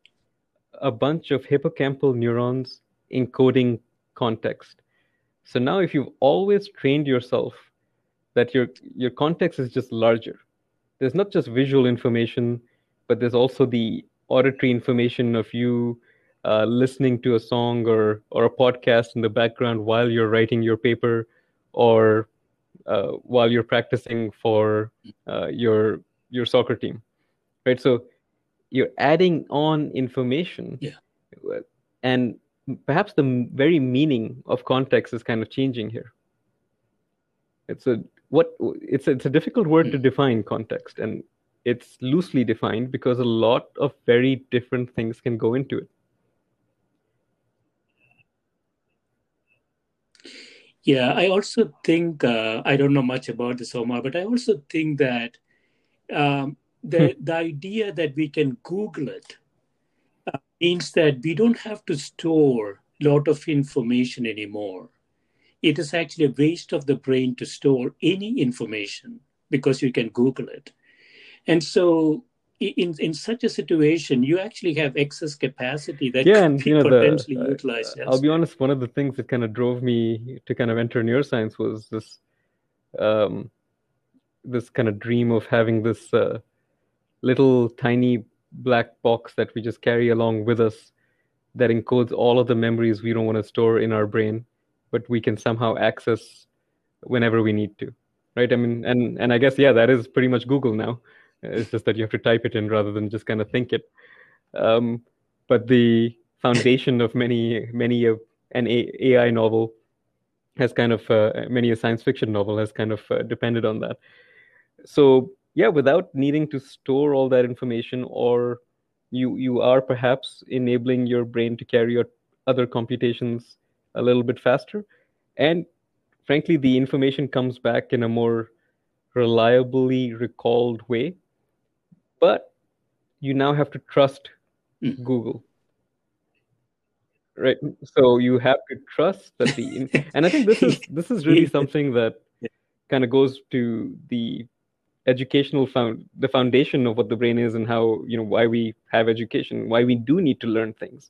a bunch of hippocampal neurons encoding context. So now, if you've always trained yourself that your your context is just larger, there's not just visual information, but there's also the auditory information of you uh, listening to a song or or a podcast in the background while you're writing your paper, or uh, while you're practicing for uh, your your soccer team, right? So you're adding on information, yeah. and perhaps the very meaning of context is kind of changing here. It's a what it's it's a difficult word to hmm. define context and it's loosely defined because a lot of very different things can go into it yeah i also think uh, i don't know much about this omar but i also think that um, the hmm. the idea that we can google it uh, means that we don't have to store a lot of information anymore it is actually a waste of the brain to store any information because you can Google it. And so in in such a situation, you actually have excess capacity that yeah, and, be you know, potentially the, uh, utilized. I'll be honest. One of the things that kind of drove me to kind of enter neuroscience was this, um, this kind of dream of having this uh, little tiny black box that we just carry along with us, that encodes all of the memories we don't want to store in our brain, but we can somehow access whenever we need to right? I mean and and i guess yeah that is pretty much google now. It's just that you have to type it in rather than just kind of think it. Um, but the foundation of many many of an ai novel has kind of uh, many a science fiction novel has kind of uh, depended on that. So yeah without needing to store all that information or you you are perhaps enabling your brain to carry out other computations a little bit faster. And frankly, the information comes back in a more reliably recalled way. But you now have to trust mm. Google. Right. So you have to trust that the and I think this is this is really something that kind of goes to the educational found the foundation of what the brain is and how you know why we have education why we do need to learn things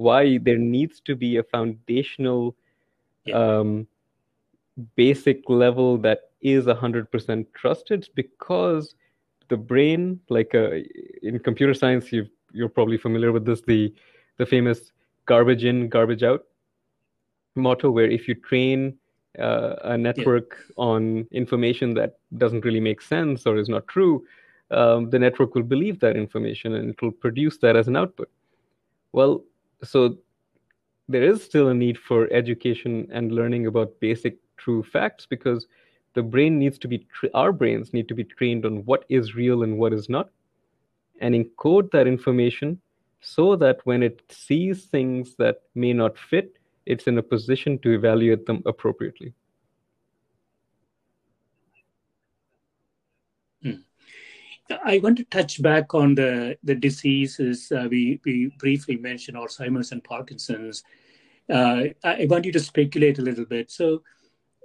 why there needs to be a foundational yeah. um, basic level that is 100% trusted because the brain like uh, in computer science you you're probably familiar with this the the famous garbage in garbage out motto where if you train uh, a network yeah. on information that doesn't really make sense or is not true, um, the network will believe that information and it will produce that as an output. Well, so there is still a need for education and learning about basic true facts because the brain needs to be tra- our brains need to be trained on what is real and what is not and encode that information so that when it sees things that may not fit it's in a position to evaluate them appropriately. I want to touch back on the, the diseases. Uh, we, we briefly mentioned Alzheimer's and Parkinson's. Uh, I want you to speculate a little bit. So,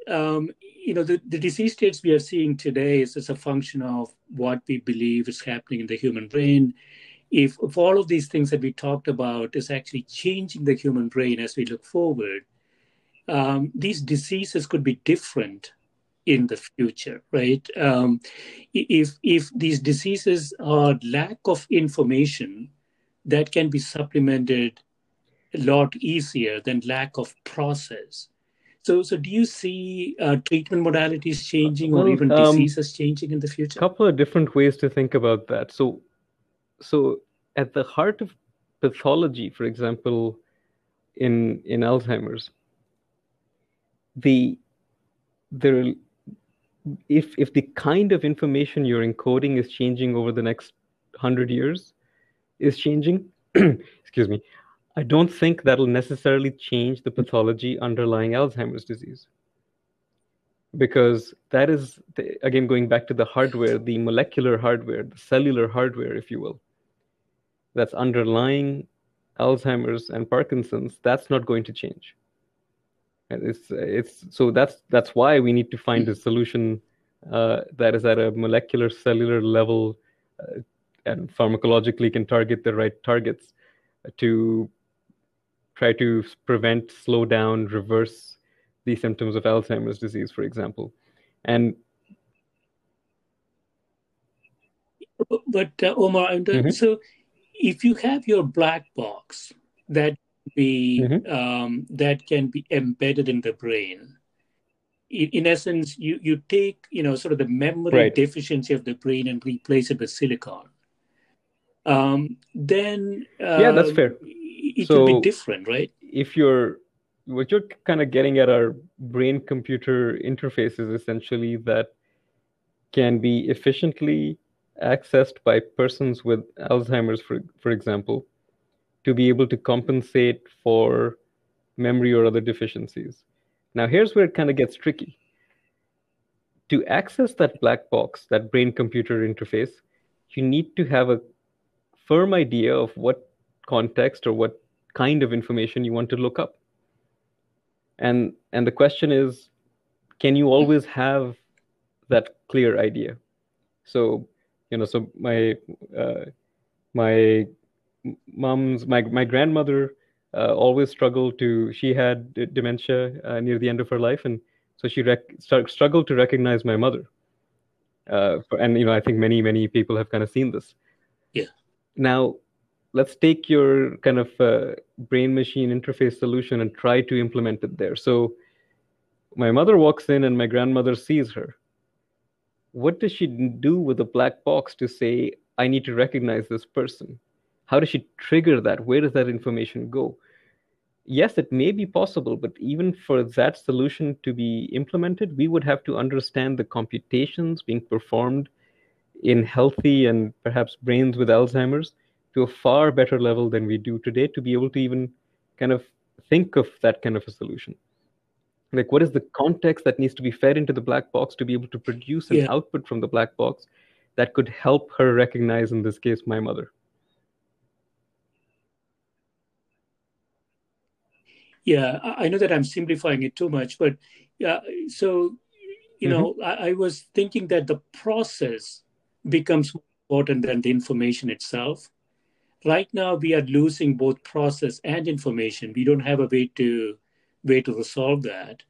um, you know, the, the disease states we are seeing today is as a function of what we believe is happening in the human brain if, if all of these things that we talked about is actually changing the human brain as we look forward, um, these diseases could be different in the future, right? Um, if if these diseases are lack of information, that can be supplemented a lot easier than lack of process. So, so do you see uh, treatment modalities changing, or even um, diseases changing in the future? A couple of different ways to think about that. So, so at the heart of pathology, for example, in in Alzheimer's, the there if if the kind of information you're encoding is changing over the next hundred years, is changing, excuse me, I don't think that'll necessarily change the pathology underlying Alzheimer's disease. Because that is, the, again, going back to the hardware, the molecular hardware, the cellular hardware, if you will that's underlying Alzheimer's and Parkinson's, that's not going to change. And it's it's so that's that's why we need to find a solution uh, that is at a molecular cellular level uh, and pharmacologically can target the right targets to try to prevent, slow down, reverse the symptoms of Alzheimer's disease, for example. And but uh, Omar, mm-hmm. so if you have your black box that be mm-hmm. um, that can be embedded in the brain. In, in, essence you you take you know sort of the memory right. deficiency of the brain and replace it with silicon. Um, then uh, yeah that's fair. it so be different right? if you're what you're kind of getting at are brain computer interfaces essentially that can be efficiently accessed by persons with Alzheimer's, for, for example, to be able to compensate for memory or other deficiencies. Now, here's where it kind of gets tricky. To access that black box, that brain computer interface, you need to have a firm idea of what context or what kind of information you want to look up. And, and the question is can you always have that clear idea? So you know so my uh, my mom's my my grandmother uh, always struggled to she had dementia uh, near the end of her life and so she rec- struggled to recognize my mother. Uh, and you know i think many many people have kind of seen this. Yeah. Now let's take your kind of uh, brain machine interface solution and try to implement it there. So my mother walks in and my grandmother sees her. What does she do with the black box to say, I need to recognize this person? How does she trigger that? Where does that information go? Yes, it may be possible, but even for that solution to be implemented, we would have to understand the computations being performed in healthy and perhaps brains with Alzheimer's to a far better level than we do today to be able to even kind of think of that kind of a solution like what is the context that needs to be fed into the black box to be able to produce an yeah. output from the black box that could help her recognize in this case my mother yeah i know that i'm simplifying it too much but yeah so you mm-hmm. know, I, I, was thinking that the process becomes more important than the information itself. Right now, we are losing both process and information. We don't have a way to way to resolve that.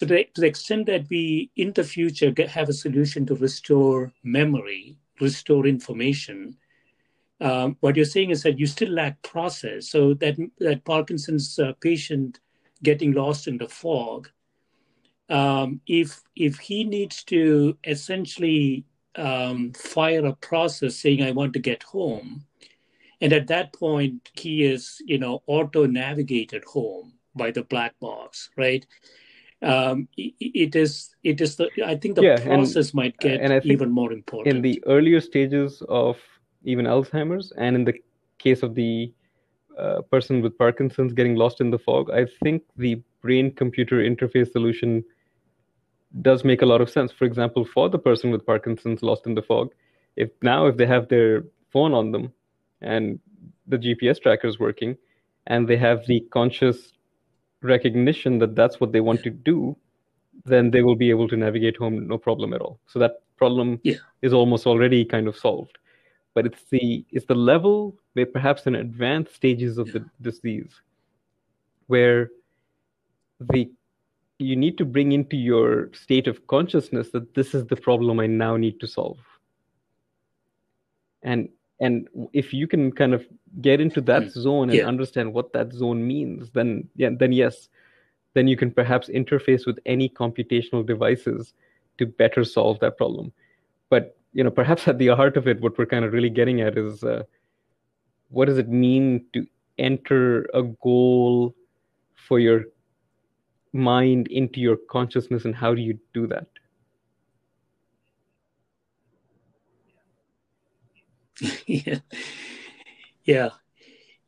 To the, to the extent that we, in the future, get, have a solution to restore memory, restore information, um, what you're saying is that you still lack process. So that that Parkinson's uh, patient getting lost in the fog, um, if if he needs to essentially um, fire a process saying I want to get home, and at that point he is you know auto navigated home by the black box, right? Um, it, is it is the I think the yeah, process and, might get and even more important in the earlier stages of even Alzheimer's, and in the case of the uh, person with Parkinson's getting lost in the fog, I think the brain computer interface solution does make a lot of sense. For example, for the person with Parkinson's lost in the fog, if now if they have their phone on them and the GPS tracker is working and they have the conscious recognition that that's what they want to do, then they will be able to navigate home no problem at all. So that problem yeah. is almost already kind of solved but it's the it's the level where perhaps in advanced stages of the disease where the you need to bring into your state of consciousness that this is the problem I now need to solve. And and if you can kind of get into that mm. zone and yeah. understand what that zone means, then yeah, then yes, then you can perhaps interface with any computational devices to better solve that problem. But you know, perhaps at the heart of it, what we're kind of really getting at is uh, what does it mean to enter a goal for your mind into your consciousness, and how do you do that? yeah, yeah,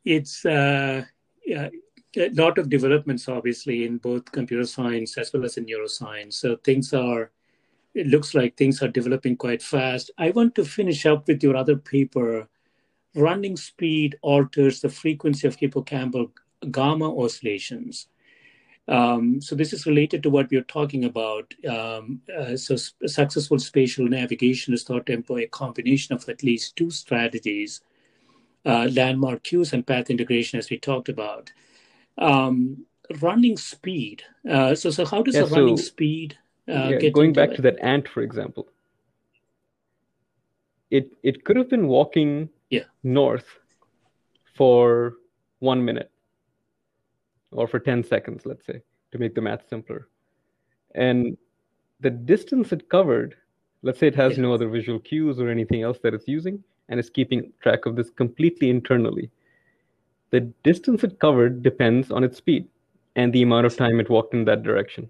it's uh, yeah, a lot of developments, obviously, in both computer science as well as in neuroscience. So things are it looks like things are developing quite fast. I want to finish up with your other paper. Running speed alters the frequency of hippocampal gamma oscillations. Um, so this is related to what we are talking about. Um, uh, so successful spatial navigation is thought to employ a combination of at least two strategies, uh, landmark cues and path integration, as we talked about. Um, running speed. Uh, so, so how does yeah, running speed uh, yeah, going back it. to that ant, for example, it it could have been walking yeah. north for one minute or for 10 seconds, let's say, to make the math simpler. And the distance it covered, let's say it has yeah. no other visual cues or anything else that it's using, and it's keeping track of this completely internally. The distance it covered depends on its speed and the amount of time it walked in that direction.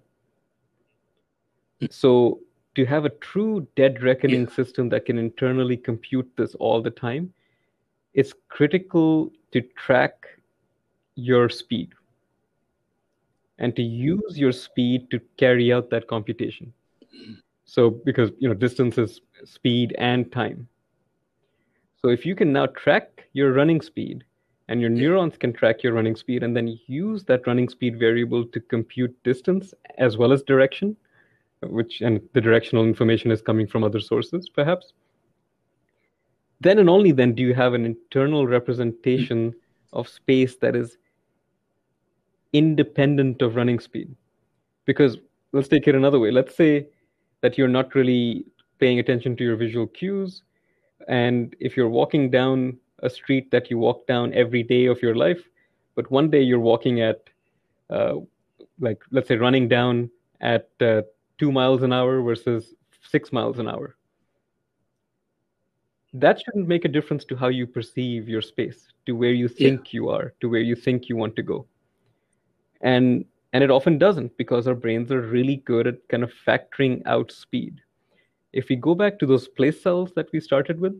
So to have a true dead reckoning yeah. system that can internally compute this all the time, it's critical to track your speed and to use your speed to carry out that computation. So because you know distance is speed and time. So if you can now track your running speed and your neurons can track your running speed and then use that running speed variable to compute distance as well as direction, which and the directional information is coming from other sources, perhaps. Then and only then do you have an internal representation of space that is independent of running speed. Because let's take it another way. Let's say that you're not really paying attention to your visual cues. And if you're walking down a street that you walk down every day of your life, but one day you're walking at, uh, like, let's say, running down at uh, two miles an hour versus six miles an hour. That shouldn't make a difference to how you perceive your space, to where you think yeah. you are, to where you think you want to go. And and it often doesn't because our brains are really good at kind of factoring out speed. If we go back to those place cells that we started with,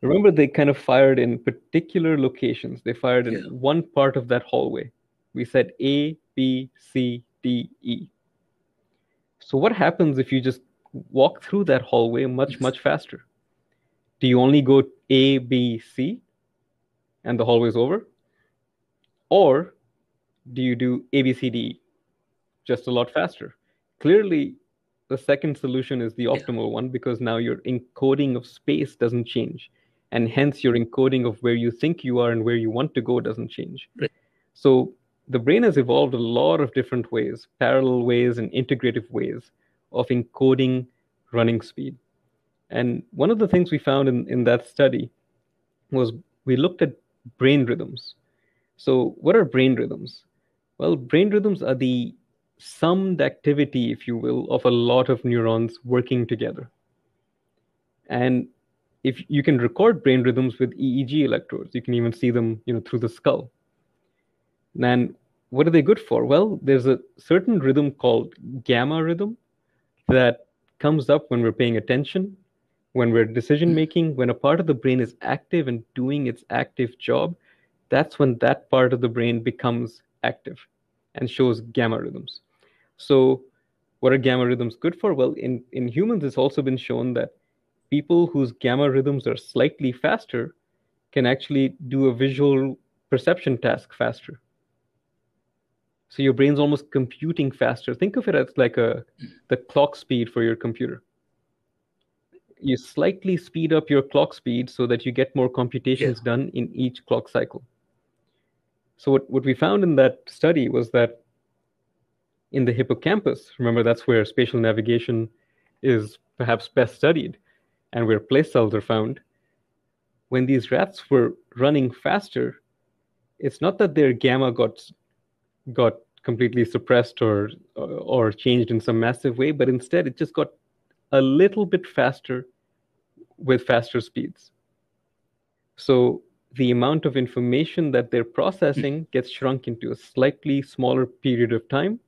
remember they kind of fired in particular locations. They fired in yeah. one part of that hallway. We said A, B, C, D, E. So what happens if you just walk through that hallway much, much faster? Do you only go A, B, C and the hallway's over? Or do you do A, B, C, D just a lot faster? clearly the second solution is the optimal one because now your encoding of space doesn't change and hence your encoding of where you think you are and where you want to go doesn't change right. so the brain has evolved a lot of different ways parallel ways and integrative ways of encoding running speed and one of the things we found in, in that study was we looked at brain rhythms so what are brain rhythms well brain rhythms are the summed activity, if you will, of a lot of neurons working together. And if you can record brain rhythms with EEG electrodes, you can even see them, you know, through the skull. And what are they good for? Well, there's a certain rhythm called gamma rhythm that comes up when we're paying attention, when we're decision making, when a part of the brain is active and doing its active job. That's when that part of the brain becomes active and shows gamma rhythms. So, what are gamma rhythms good for? Well, in, in humans, it's also been shown that people whose gamma rhythms are slightly faster can actually do a visual perception task faster. So your brain's almost computing faster. Think of it as like a the clock speed for your computer. You slightly speed up your clock speed so that you get more computations yeah. done in each clock cycle. So what, what we found in that study was that in the hippocampus. Remember, that's where spatial navigation is perhaps best studied and where place cells are found. When these rats were running faster, it's not that their gamma got got completely suppressed or or changed in some massive way, but instead it just got a little bit faster with faster speeds. So the amount of information that they're processing hmm. gets shrunk into a slightly smaller period of time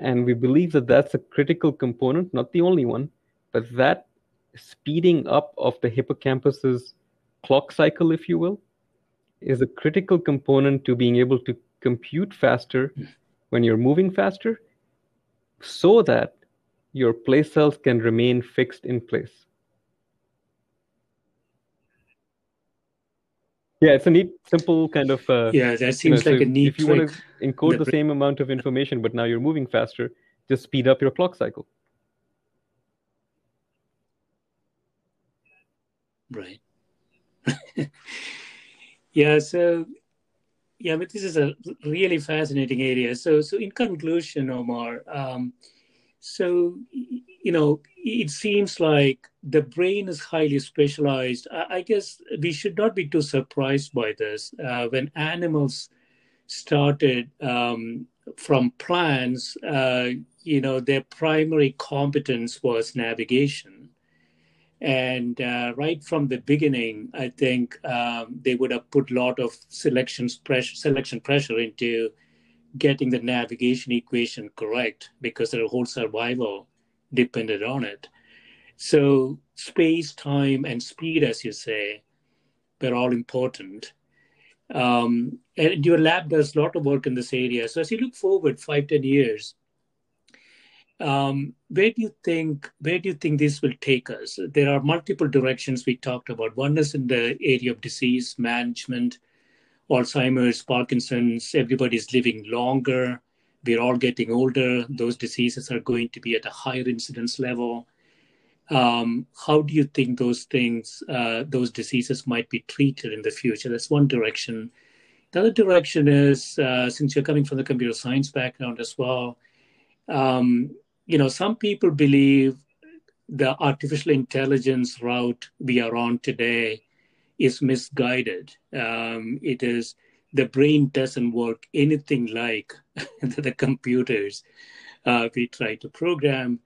and we believe that that's a critical component, not the only one, but that speeding up of the hippocampus's clock cycle, if you will, is a critical component to being able to compute faster when you're moving faster so that your place cells can remain fixed in place. Yeah, it's a neat, simple kind of. Uh, yeah, that seems you know, like so a neat. If you want to encode the, the same amount of information, but now you're moving faster, just speed up your clock cycle. Right. yeah. So, yeah, but this is a really fascinating area. So, so in conclusion, Omar, um, so you know, it seems like the brain is highly specialized. I, guess we should not be too surprised by this. Uh, when animals started um, from plants, uh, you know, their primary competence was navigation. And uh, right from the beginning, I think um, they would have put a lot of selection pressure, selection pressure into getting the navigation equation correct because their whole survival depended on it. So space, time, and speed, as you say, were all important. Um, and your lab does a lot of work in this area. So as you look forward five, ten years, um, where do you think where do you think this will take us? There are multiple directions we talked about. One is in the area of disease management, Alzheimer's, Parkinson's. Everybody's living longer we're all getting older. Those diseases are going to be at a higher incidence level. Um, how do you think those things, uh, those diseases might be treated in the future? That's one direction. The other direction is, uh, since you're coming from the computer science background as well, um, you know, some people believe the artificial intelligence route we are on today is misguided. Um, it is the brain doesn't work anything like the computers uh, we try to program.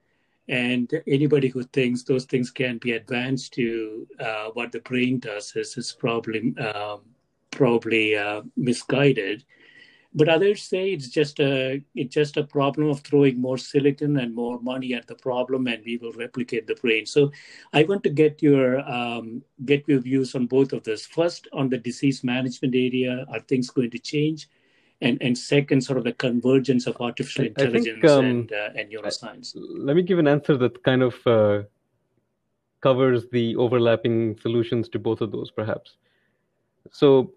And anybody who thinks those things can be advanced to uh, what the brain does is, is probably um, probably uh, misguided. But others say it's just a it's just a problem of throwing more silicon and more money at the problem, and we will replicate the brain. So, I want to get your um, get your views on both of this. First, on the disease management area, are things going to change? And and second, sort of the convergence of artificial intelligence think, um, and uh, and neuroscience. Let me give an answer that kind of uh, covers the overlapping solutions to both of those, perhaps. So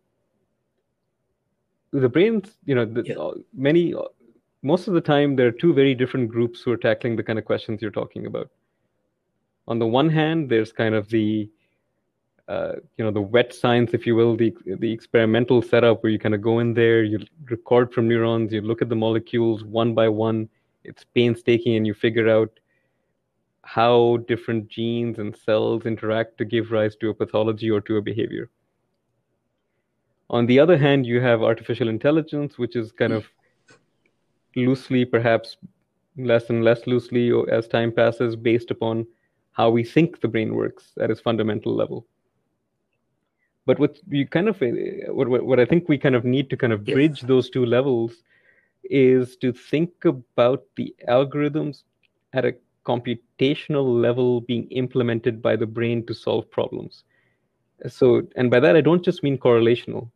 the brains, you know, the, yeah. many most of the time, there are two very different groups who are tackling the kind of questions you're talking about. On the one hand, there's kind of the uh, you know the wet science, if you will, the the experimental setup where you kind of go in there, you record from neurons, you look at the molecules one by one. It's painstaking, and you figure out how different genes and cells interact to give rise to a pathology or to a behavior. On the other hand, you have artificial intelligence, which is kind of loosely, perhaps less and less loosely as time passes, based upon how we think the brain works at its fundamental level. But what you kind of what, what I think we kind of need to kind of bridge those two levels is to think about the algorithms at a computational level being implemented by the brain to solve problems. So, and by that I don't just mean correlational,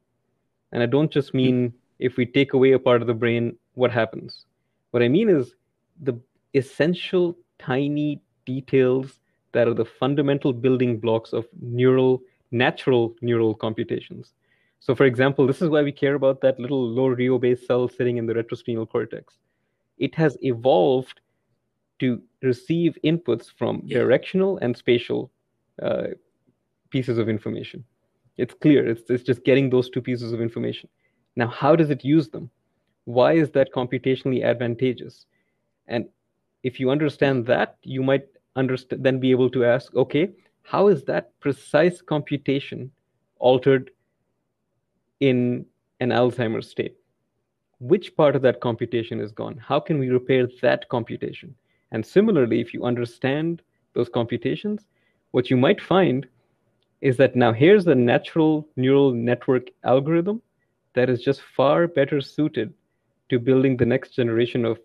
and I don't just mean if we take away a part of the brain, what happens. What I mean is the essential tiny details that are the fundamental building blocks of neural, natural neural computations. So, for example, this is why we care about that little low rheobase cell sitting in the retrosplenial cortex. It has evolved to receive inputs from yeah. directional and spatial uh, pieces of information. It's clear. It's, it's just getting those two pieces of information. Now, how does it use them? Why is that computationally advantageous? And if you understand that, you might understand, then be able to ask, okay, how is that precise computation altered in an Alzheimer's state? Which part of that computation is gone? How can we repair that computation? And similarly, if you understand those computations, what you might find is that now here's a natural neural network algorithm that is just far better suited to building the next generation of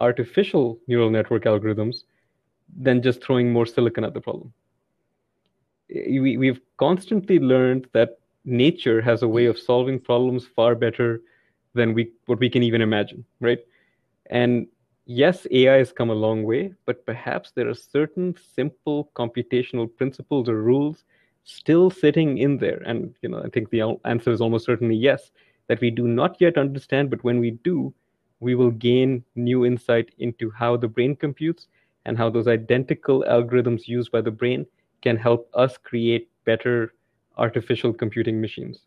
artificial neural network algorithms than just throwing more silicon at the problem. We, we've constantly learned that nature has a way of solving problems far better than we what we can even imagine, right? And yes, AI has come a long way, but perhaps there are certain simple computational principles or rules still sitting in there. And you know, I think the answer is almost certainly yes, that we do not yet understand, but when we do, we will gain new insight into how the brain computes and how those identical algorithms used by the brain can help us create better artificial computing machines.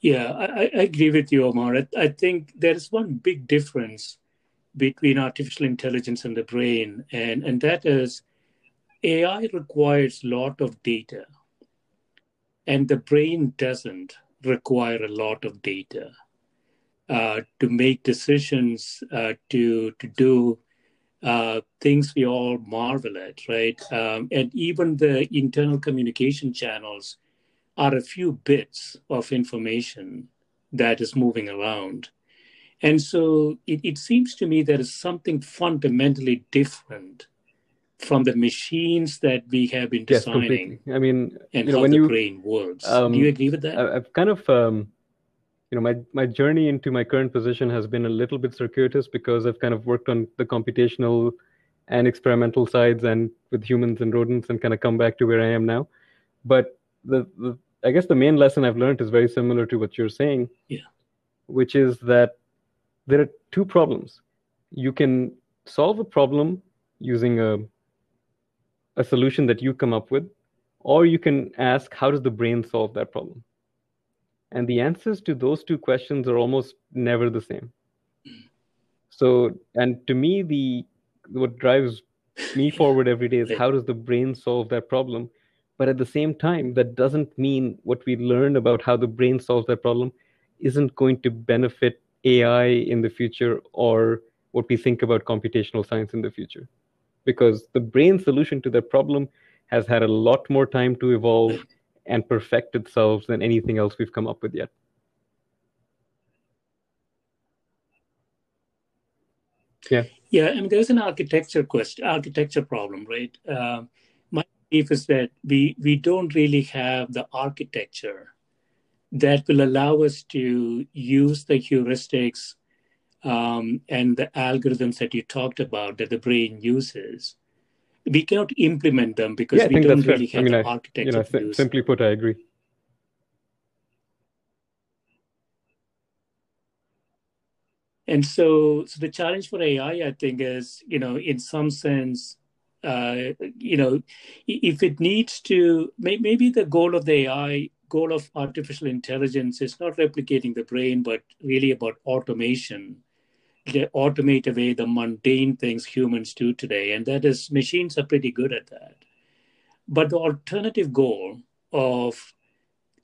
Yeah, I, I agree with you, Omar. I, I think there is one big difference between artificial intelligence and the brain, and, and that is AI requires a lot of data, and the brain doesn't require a lot of data uh, to make decisions, uh, to to do uh, things we all marvel at, right? Um, and even the internal communication channels are a few bits of information that is moving around. And so it, it seems to me there is something fundamentally different from the machines that we have been designing. Yes, I mean, and you know, how the you, brain works. Um, Do you agree with that? I've kind of, um, you know, my my journey into my current position has been a little bit circuitous because I've kind of worked on the computational and experimental sides and with humans and rodents and kind of come back to where I am now. But the, the I guess the main lesson I've learned is very similar to what you're saying. Yeah. Which is that there are two problems. You can solve a problem using a a solution that you come up with, or you can ask, how does the brain solve that problem? And the answers to those two questions are almost never the same. So, and to me, the what drives me forward every day is how does the brain solve that problem? But at the same time, that doesn't mean what we learn about how the brain solves that problem isn't going to benefit AI in the future or what we think about computational science in the future. Because the brain solution to that problem has had a lot more time to evolve and perfect itself than anything else we've come up with yet. Yeah. Yeah, I mean, there's an architecture question, architecture problem, right? Uh, belief is that we we don't really have the architecture that will allow us to use the heuristics um, and the algorithms that you talked about that the brain uses. We cannot implement them because yeah, we don't really fair. have I mean, the architecture. You know, simply put, I agree. And so, so the challenge for AI, I think, is you know, in some sense, uh, you know, if it needs to, may- maybe the goal of the AI goal of artificial intelligence is not replicating the brain, but really about automation. To automate away the mundane things humans do today, and that is machines are pretty good at that. But the alternative goal of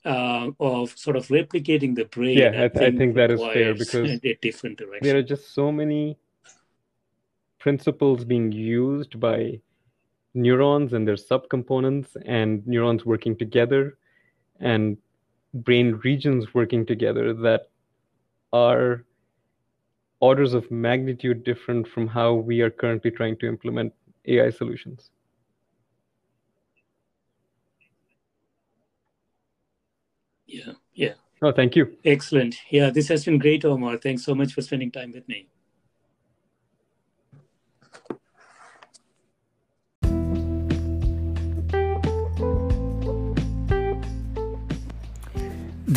uh, of sort of replicating the brain. Yeah, I, think, I think that is fair because a different direction. There are just so many principles being used by neurons and their subcomponents, and neurons working together, and brain regions working together that are orders of magnitude different from how we are currently trying to implement AI solutions. Yeah, yeah. Oh, thank you. Excellent. Yeah, this has been great, Omar. Thanks so much for spending time with me.